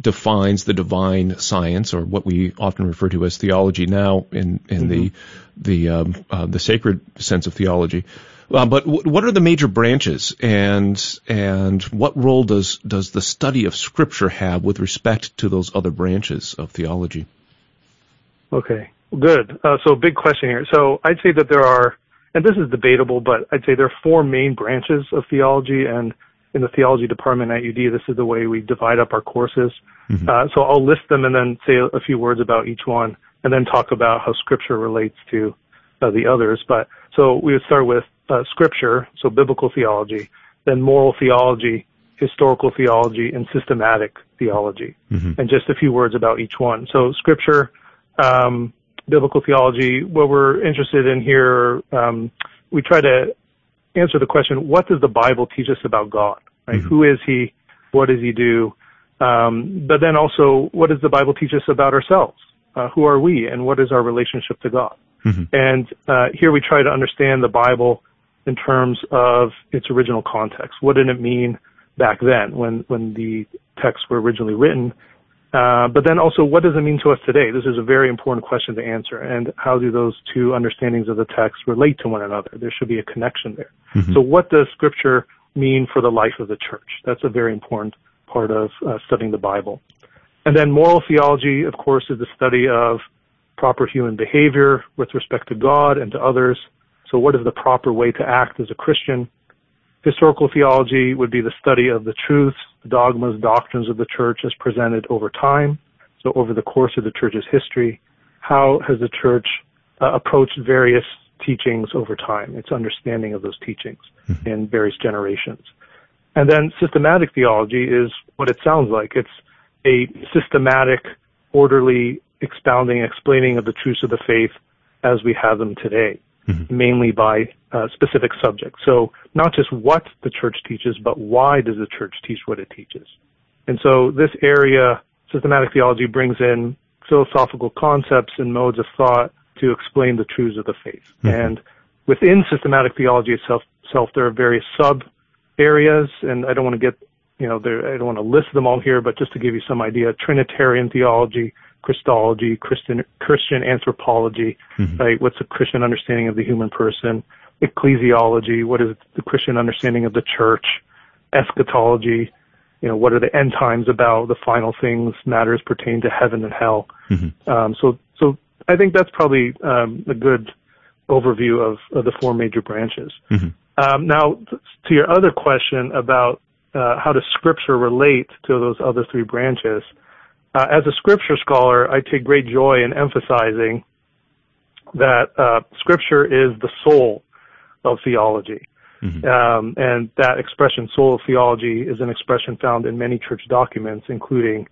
defines the divine science, or what we often refer to as theology now in in the the um, uh, the sacred sense of theology. Uh, but w- what are the major branches, and and what role does does the study of Scripture have with respect to those other branches of theology? Okay, good. Uh, so big question here. So I'd say that there are, and this is debatable, but I'd say there are four main branches of theology, and in the theology department at UD, this is the way we divide up our courses. Mm-hmm. Uh, so I'll list them and then say a few words about each one, and then talk about how Scripture relates to uh, the others. But so we would start with uh, Scripture, so biblical theology, then moral theology, historical theology, and systematic theology. Mm-hmm. And just a few words about each one. So Scripture um, biblical theology, what we're interested in here, um, we try to answer the question, what does the Bible teach us about God? Right? Mm-hmm. Who is He? What does He do? Um, but then also, what does the Bible teach us about ourselves? Uh, who are we, and what is our relationship to God? Mm-hmm. And uh, here we try to understand the Bible in terms of its original context. What did it mean back then when when the texts were originally written? Uh, but then also, what does it mean to us today? This is a very important question to answer. And how do those two understandings of the text relate to one another? There should be a connection there. Mm-hmm. So what does scripture mean for the life of the church? That's a very important part of uh, studying the Bible. And then moral theology, of course, is the study of proper human behavior with respect to God and to others. So what is the proper way to act as a Christian? Historical theology would be the study of the truths, the dogmas, doctrines of the church as presented over time. So over the course of the church's history, how has the church uh, approached various teachings over time, its understanding of those teachings mm-hmm. in various generations. And then systematic theology is what it sounds like. It's a systematic, orderly expounding, explaining of the truths of the faith as we have them today mm-hmm. mainly by uh, specific subjects. So not just what the church teaches, but why does the church teach what it teaches? And so this area, systematic theology, brings in philosophical concepts and modes of thought to explain the truths of the faith. Mm-hmm. And within systematic theology itself, itself, there are various sub areas, and I don't want to get, you know, there, I don't want to list them all here, but just to give you some idea, Trinitarian theology, Christology, Christian, Christian anthropology, mm-hmm. right? What's a Christian understanding of the human person? Ecclesiology, what is the Christian understanding of the church? Eschatology, you know, what are the end times about? The final things, matters pertain to heaven and hell. Mm-hmm. Um, so, so I think that's probably um, a good overview of, of the four major branches. Mm-hmm. Um, now, to your other question about uh, how does Scripture relate to those other three branches? Uh, as a scripture scholar, I take great joy in emphasizing that uh, scripture is the soul of theology. Mm-hmm. Um, and that expression, soul of theology, is an expression found in many church documents, including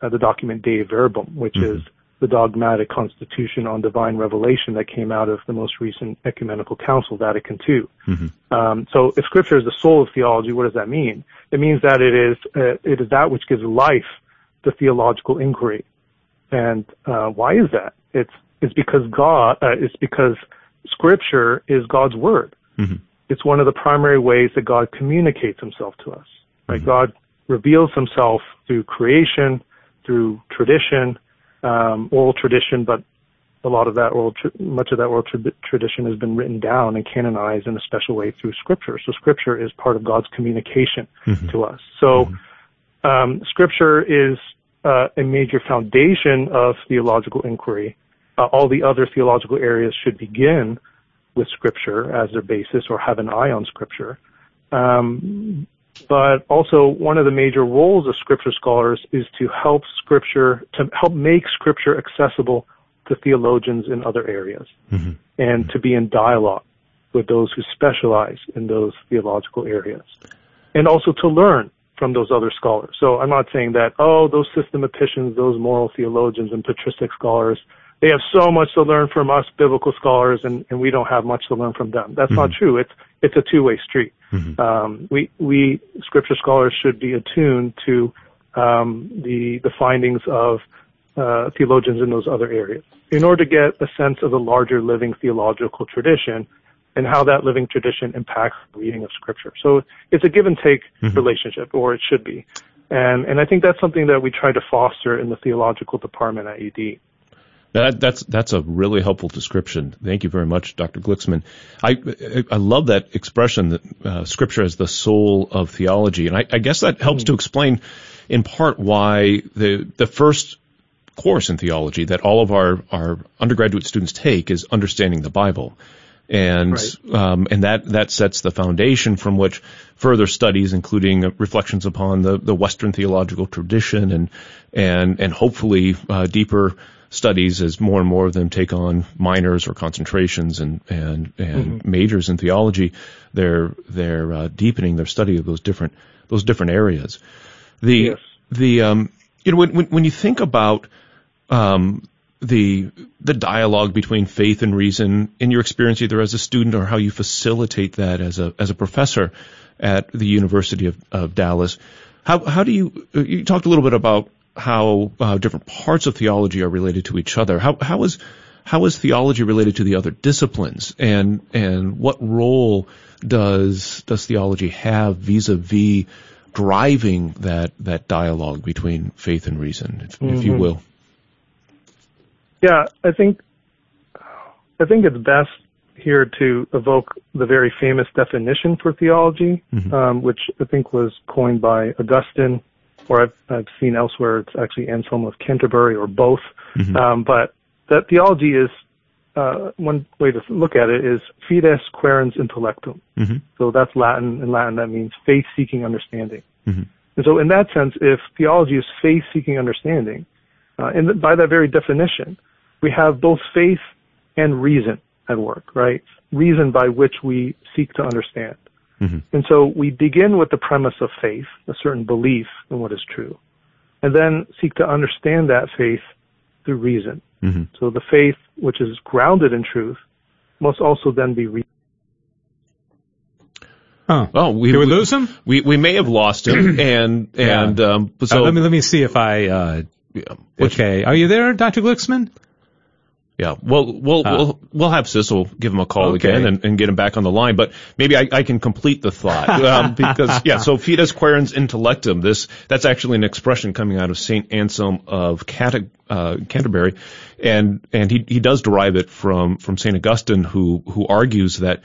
uh, the document Dei Verbum, which mm-hmm. is the dogmatic constitution on divine revelation that came out of the most recent ecumenical council, Vatican II. Mm-hmm. Um, so, if Scripture is the soul of theology, what does that mean? It means that it is uh, it is that which gives life the theological inquiry. And uh, why is that? It's it's because God uh, it's because Scripture is God's word. Mm-hmm. It's one of the primary ways that God communicates Himself to us. Right? Mm-hmm. God reveals Himself through creation, through tradition, um, oral tradition, but a lot of that oral, much of that oral tra- tradition has been written down and canonized in a special way through Scripture. So Scripture is part of God's communication mm-hmm. to us. So mm-hmm. um, Scripture is a major foundation of theological inquiry. Uh, all the other theological areas should begin with Scripture as their basis or have an eye on Scripture. Um, but also one of the major roles of Scripture scholars is to help Scripture, to help make Scripture accessible to theologians in other areas mm-hmm. and mm-hmm. to be in dialogue with those who specialize in those theological areas. And also to learn from those other scholars. So I'm not saying that, oh, those systematicians, those moral theologians and patristic scholars, they have so much to learn from us biblical scholars and, and we don't have much to learn from them. That's mm-hmm. not true. It's, it's a two-way street. Mm-hmm. Um, we, we scripture scholars should be attuned to, um, the, the findings of, uh, theologians in those other areas in order to get a sense of the larger living theological tradition and how that living tradition impacts the reading of scripture. So it's a give and take mm-hmm. relationship, or it should be. And, and I think that's something that we try to foster in the theological department at UD. That, that's that's a really helpful description. Thank you very much, Dr. Glicksman. I I love that expression that uh, Scripture as the soul of theology, and I, I guess that helps mm. to explain, in part, why the the first course in theology that all of our our undergraduate students take is understanding the Bible and right. um, and that that sets the foundation from which further studies, including reflections upon the, the Western theological tradition, and and and hopefully uh, deeper studies as more and more of them take on minors or concentrations and and and mm-hmm. majors in theology. They're they're uh, deepening their study of those different those different areas. The yes. the um, you know when, when when you think about um, the the dialogue between faith and reason in your experience either as a student or how you facilitate that as a as a professor at the University of, of Dallas. How how do you you talked a little bit about how uh, different parts of theology are related to each other. How how is how is theology related to the other disciplines and and what role does does theology have vis-a-vis driving that that dialogue between faith and reason if, mm-hmm. if you mm-hmm. will yeah, I think I think it's best here to evoke the very famous definition for theology, mm-hmm. um, which I think was coined by Augustine, or I've, I've seen elsewhere it's actually Anselm of Canterbury, or both. Mm-hmm. Um, but that theology is uh, one way to look at it is fides quaerens intellectum. Mm-hmm. So that's Latin. In Latin, that means faith-seeking understanding. Mm-hmm. And so, in that sense, if theology is faith-seeking understanding, uh, and by that very definition, we have both faith and reason at work, right? Reason by which we seek to understand. Mm-hmm. And so we begin with the premise of faith, a certain belief in what is true, and then seek to understand that faith through reason. Mm-hmm. So the faith, which is grounded in truth, must also then be reasoned. Huh. Oh, we, Did we, we lose him? We we may have lost him, and (clears throat) and yeah. um, so uh, let me let me see if I. Uh, okay, are you there, Doctor Glicksman? Yeah, well, we'll uh, we'll we'll have Cecil give him a call okay. again and, and, get him back on the line. But maybe I, I can complete the thought (laughs) um, because yeah. So fides quaerens intellectum. This that's actually an expression coming out of Saint Anselm of Cata, uh, Canterbury, and and he he does derive it from from Saint Augustine, who who argues that.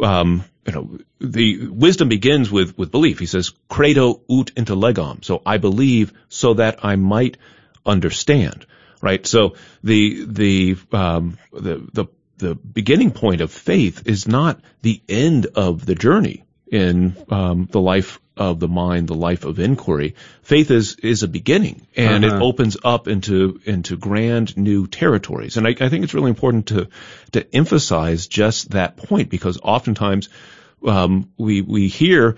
Um, you know, the wisdom begins with, with belief. He says, credo ut intellegam. So I believe so that I might understand right? So the the um, the the the beginning point of faith is not the end of the journey in um, the life of the mind, the life of inquiry. Faith is is a beginning, and uh-huh. it opens up into into grand new territories. And I, I, think it's really important to to emphasize just that point because oftentimes um, we we hear.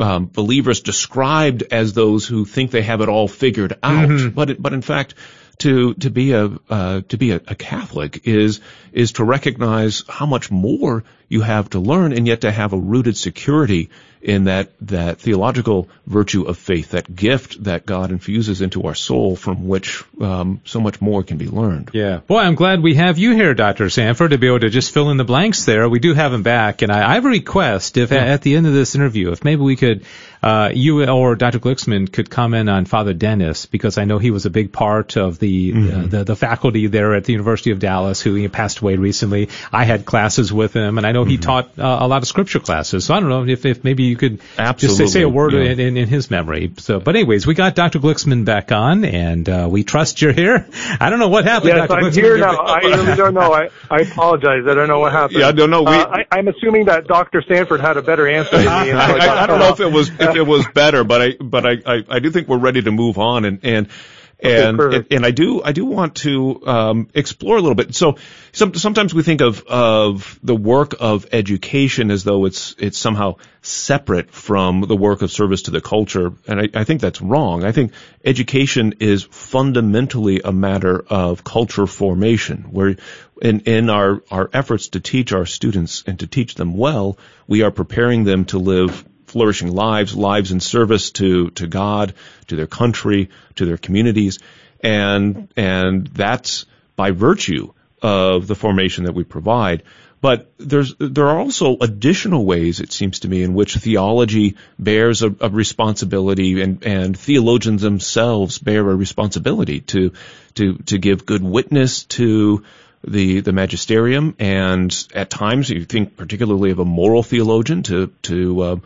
Um, believers described as those who think they have it all figured out, mm-hmm. but it, but in fact, to to be a uh, to be a, a, Catholic is is to recognize how much more you have to learn, and yet to have a rooted security in that that theological virtue of faith, that gift that God infuses into our soul, from which um, so much more can be learned. Yeah, boy, I'm glad we have you here, Doctor Sanford, to be able to just fill in the blanks there. We do have him back, and I, I have a request if yeah. at the end of this interview, if maybe we could. Uh, you or Dr. Glicksman could comment on Father Dennis because I know he was a big part of the, mm-hmm. uh, the, the faculty there at the University of Dallas who he passed away recently. I had classes with him, and I know mm-hmm. he taught uh, a lot of scripture classes. So I don't know if, if maybe you could Absolutely. just say, say a word yeah. in, in, in, his memory. So, but anyways, we got Dr. Glicksman back on, and uh, we trust you're here. (laughs) I don't know what happened. Yes, Dr. I'm Glicksman. here now. I (laughs) really don't know. I, I apologize. I don't know what happened. Yeah, I don't know. We, uh, I, am assuming that Dr. Sanford had a better answer than me. (laughs) I, I, I, don't know if it was if it was better, but I but I, I, I do think we're ready to move on and and and, okay, and, I do I do want to um, explore a little bit. So some, sometimes we think of of the work of education as though it's it's somehow separate from the work of service to the culture, and I, I think that's wrong. I think education is fundamentally a matter of culture formation, where in in our our efforts to teach our students and to teach them well, we are preparing them to live flourishing lives, lives in service to, to God, to their country, to their communities. And, and that's by virtue of the formation that we provide. But there's there are also additional ways, it seems to me, in which theology bears a, a responsibility, and, and theologians themselves bear a responsibility to to to give good witness to the the magisterium, and at times you think particularly of a moral theologian to to uh,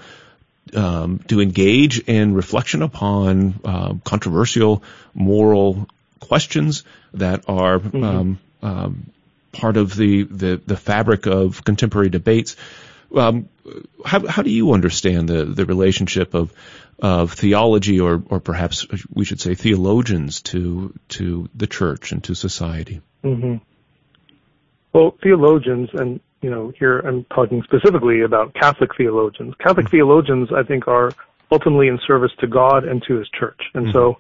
um, to engage in reflection upon uh, controversial moral questions that are mm-hmm. um, um, part of the, the, the fabric of contemporary debates. Um, how, how do you understand the, the relationship of of theology, or or perhaps we should say theologians, to to the church and to society? Mm-hmm. Well, theologians, and you know, here I'm talking specifically about Catholic theologians. Catholic mm-hmm. theologians, I think, are ultimately in service to God and to His church, and mm-hmm. so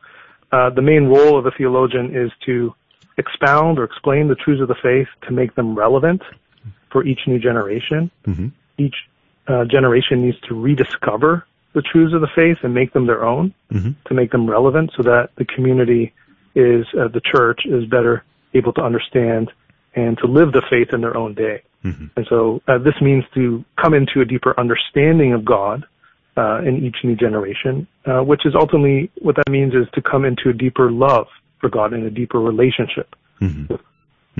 uh, the main role of a theologian is to expound or explain the truths of the faith to make them relevant for each new generation. Mm-hmm. Each uh, generation needs to rediscover the truths of the faith and make them their own mm-hmm. to make them relevant so that the community is, uh, the church is better able to understand and to live the faith in their own day. Mm-hmm. And so uh, this means to come into a deeper understanding of God uh, in each new generation, uh, which is ultimately what that means is to come into a deeper love for God and a deeper relationship. Mm-hmm.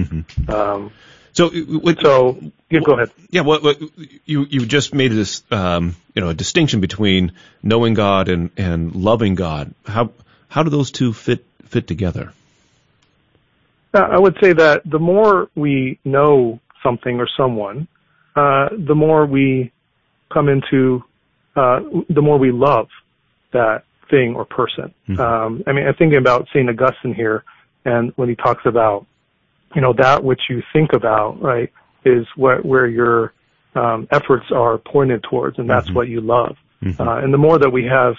Mm-hmm. Um, so, what, so yeah, go ahead. Yeah, what, what you you just made this um, you know a distinction between knowing God and and loving God. How how do those two fit fit together? I would say that the more we know something or someone, uh, the more we come into, uh, the more we love that thing or person. Mm-hmm. Um, I mean, I'm thinking about St. Augustine here, and when he talks about, you know, that which you think about, right, is what, where your um, efforts are pointed towards, and that's mm-hmm. what you love. Mm-hmm. Uh, and the more that we have,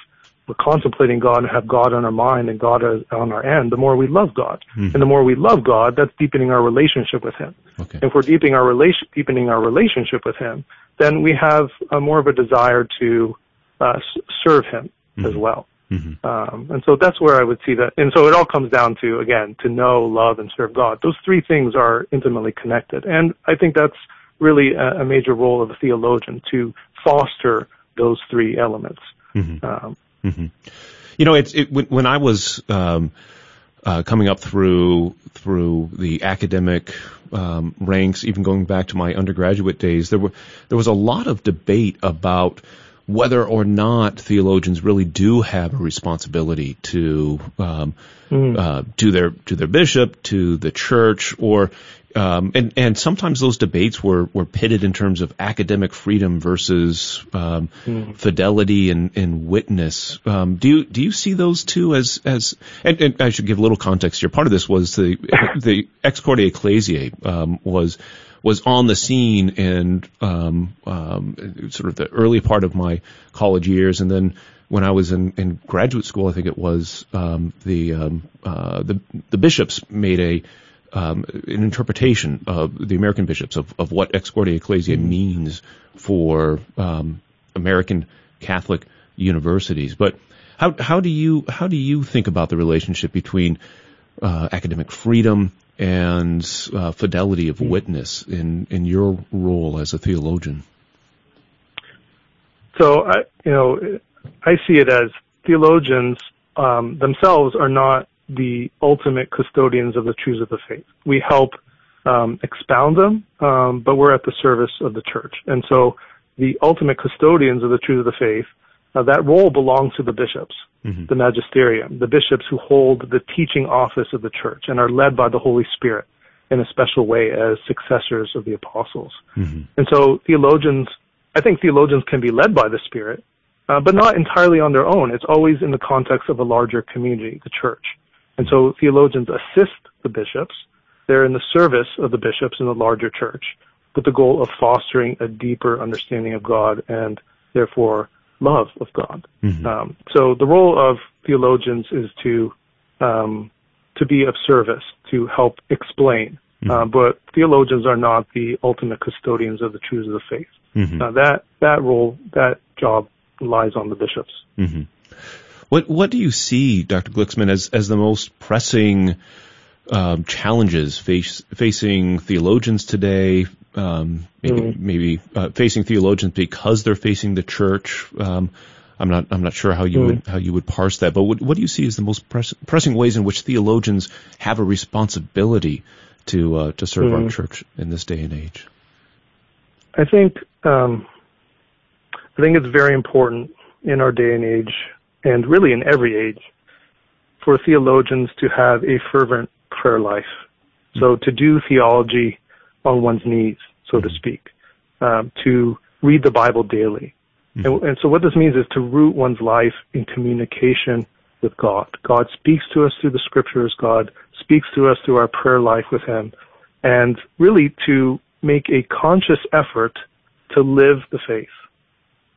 we're contemplating God and have God on our mind and God on our end, the more we love God. Mm-hmm. And the more we love God, that's deepening our relationship with Him. Okay. If we're deepening our relation, deepening our relationship with Him, then we have a more of a desire to uh, serve Him as mm-hmm. well. Mm-hmm. Um, and so that's where I would see that. And so it all comes down to, again, to know, love, and serve God. Those three things are intimately connected. And I think that's really a, a major role of a theologian to foster those three elements. Mm-hmm. Um, mm-hmm. You know, it's, it, when, when I was, um, uh, coming up through through the academic um, ranks, even going back to my undergraduate days, there were there was a lot of debate about whether or not theologians really do have a responsibility to um, mm. uh, to their to their bishop, to the church, or um, and and sometimes those debates were were pitted in terms of academic freedom versus um, mm. fidelity and, and witness. Um, do you do you see those two as as and, and, I should give a little context here. Part of this was the (coughs) the Ex Corde Ecclesiae um, was was on the scene in um, um, sort of the early part of my college years, and then when I was in, in graduate school, I think it was um, the um, uh, the the bishops made a um, an interpretation of the American bishops of, of what ex corde ecclesia mm-hmm. means for um, American Catholic universities. But how how do you how do you think about the relationship between uh, academic freedom and uh, fidelity of hmm. witness in in your role as a theologian? So I, you know, I see it as theologians um, themselves are not the ultimate custodians of the truths of the faith. We help um, expound them, um, but we're at the service of the church. And so the ultimate custodians of the truth of the faith, uh, that role belongs to the bishops mm-hmm. the magisterium, the bishops who hold the teaching office of the church and are led by the Holy Spirit in a special way as successors of the apostles. Mm-hmm. And so theologians, I think theologians can be led by the Spirit, uh, but not entirely on their own. It's always in the context of a larger community, the church. And so theologians assist the bishops. They're in the service of the bishops in the larger church with the goal of fostering a deeper understanding of God and therefore love of God. Mm-hmm. Um, so the role of theologians is to um, to be of service, to help explain. Mm-hmm. Uh, but theologians are not the ultimate custodians of the truths of the faith. Mm-hmm. Uh, that that role, that job, lies on the bishops. Mm-hmm. What what do you see, Dr. Glicksman, as as the most pressing um, challenges face, facing theologians today, um, maybe, mm. maybe uh, facing theologians because they're facing the church. Um, I'm not I'm not sure how you mm. would how you would parse that, but what, what do you see as the most press, pressing ways in which theologians have a responsibility to uh, to serve mm. our church in this day and age? I think um, I think it's very important in our day and age, and really in every age, for theologians to have a fervent prayer life. So to do theology on one's knees, so to speak, um, to read the Bible daily. Mm-hmm. And, and so what this means is to root one's life in communication with God. God speaks to us through the scriptures. God speaks to us through our prayer life with Him. And really to make a conscious effort to live the faith.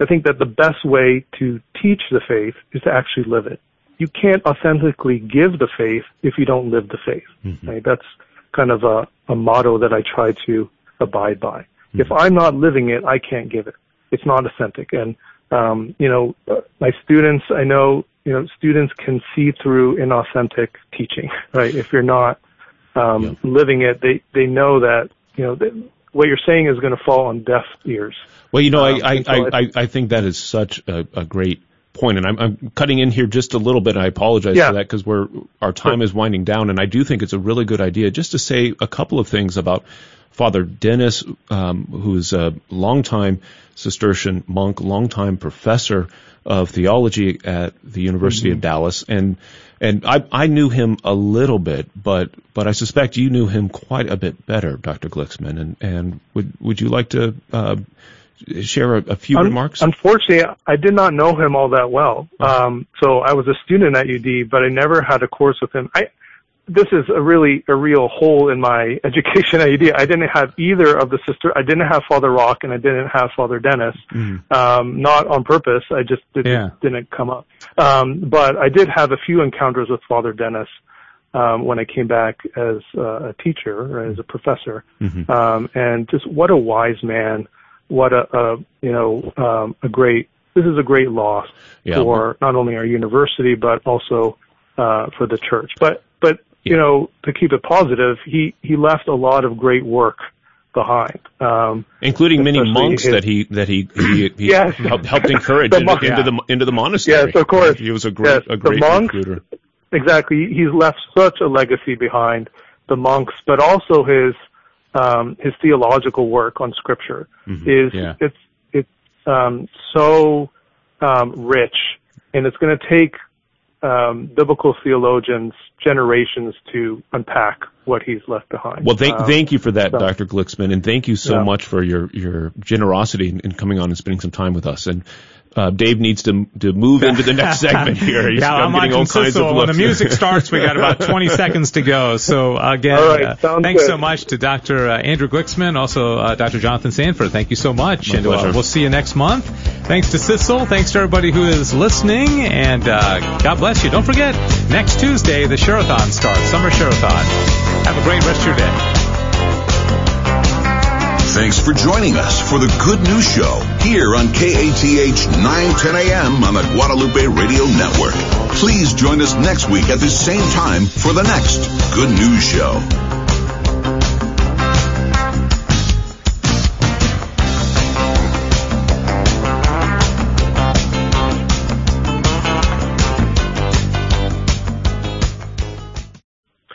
I think that the best way to teach the faith is to actually live it. You can't authentically give the faith if you don't live the faith. Mm-hmm. Right? That's kind of a, a motto that I try to abide by. Mm-hmm. If I'm not living it, I can't give it. It's not authentic. And, um, you know, my students, I know, you know, students can see through inauthentic teaching, (laughs) right? If you're not, um, yeah. living it, they, they know that, you know, what you're saying is going to fall on deaf ears. Well, you know, um, I, I, so I, I, I, think that is such a, a great point, and I'm, I'm, cutting in here just a little bit. And I apologize yeah. for that because we're our time is winding down, and I do think it's a really good idea just to say a couple of things about Father Dennis, um, who's a longtime Cistercian monk, longtime professor of theology at the University mm-hmm. of Dallas, and and I, I knew him a little bit, but but I suspect you knew him quite a bit better, Dr. Glicksman. And and would would you like to uh, share a, a few Un- remarks? Unfortunately, I did not know him all that well. Um, so I was a student at UD, but I never had a course with him. I this is a really a real hole in my (laughs) education idea. I didn't have either of the sister. I didn't have Father Roch and I didn't have Father Dennis. Mm. Um, not on purpose. I just didn't, yeah. didn't come up. Um, but I did have a few encounters with Father Dennis. Um, when I came back as uh, a teacher or as a professor, mm-hmm. um, and just what a wise man, what a, a you know um, a great. This is a great loss yeah. for not only our university but also uh, for the church. But but you know, to keep it positive, he he left a lot of great work behind, um, including many monks his, that he that he he, he (laughs) yes. helped, helped (laughs) encourage into, into, the into the monastery. Yes, of course. He was a great yes, a great monks, recruiter. Exactly, he's left such a legacy behind the monks, but also his um, his theological work on Scripture mm-hmm. is yeah. it's it's um, so um, rich, and it's going to take um, biblical theologians generations to unpack what he's left behind. Well, thank, um, thank you for that, so, Dr. Glicksman, and thank you so yeah. much for your, your generosity in, in, coming on and spending some time with us. And uh, Dave needs to to move into the next (laughs) segment here. He's, yeah, I'm, I'm all kinds of When the music starts, we got about 20 (laughs) seconds to go. So again, right, uh, thanks good. so much to Dr. Uh, Andrew Glicksman, also uh, Dr. Jonathan Sanford. Thank you so much, My and uh, we'll see you next month. Thanks to Cecil. Thanks to everybody who is listening, and uh, God bless you. Don't forget, next Tuesday the Share-a-thon starts, Summer Share-a-thon. Have a great rest of your day. Thanks for joining us for the Good News Show here on KATH 910 AM on the Guadalupe Radio Network. Please join us next week at the same time for the next Good News Show.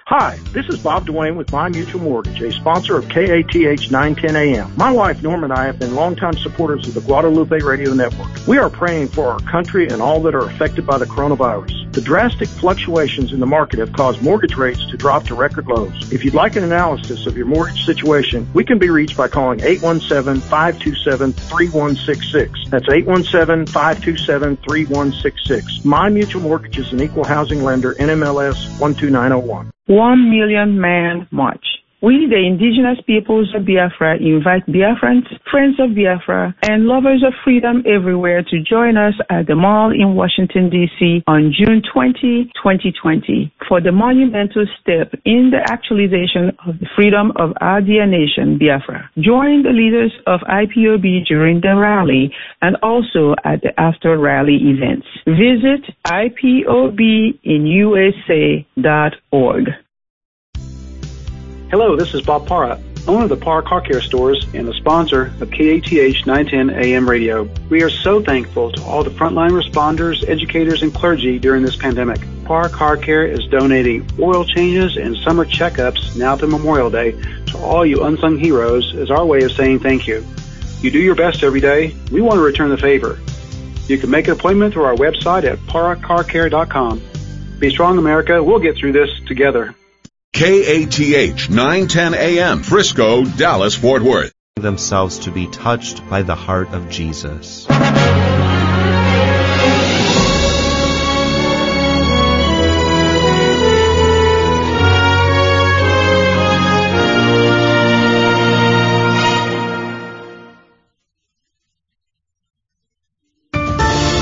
Hi, this is Bob Dwayne with My Mutual Mortgage, a sponsor of KATH 910 AM. My wife Norm and I have been longtime supporters of the Guadalupe Radio Network. We are praying for our country and all that are affected by the coronavirus. The drastic fluctuations in the market have caused mortgage rates to drop to record lows. If you'd like an analysis of your mortgage situation, we can be reached by calling 817-527-3166. That's 817-527-3166. My Mutual Mortgage is an equal housing lender, NMLS 12901. One Million Man March. We, the indigenous peoples of Biafra, invite Biafrans, friends of Biafra, and lovers of freedom everywhere to join us at the Mall in Washington, D.C. on June 20, 2020 for the monumental step in the actualization of the freedom of our dear nation, Biafra. Join the leaders of IPOB during the rally and also at the after rally events. Visit IPOBinusa.org. Hello, this is Bob Para. owner of the Par Car Care stores and the sponsor of KATH 910 AM radio. We are so thankful to all the frontline responders, educators, and clergy during this pandemic. Par Car Care is donating oil changes and summer checkups now through Memorial Day to all you unsung heroes as our way of saying thank you. You do your best every day. We want to return the favor. You can make an appointment through our website at paracarcare.com. Be strong, America. We'll get through this together. KATH 910 AM, Frisco, Dallas, Fort Worth. Themselves to be touched by the heart of Jesus.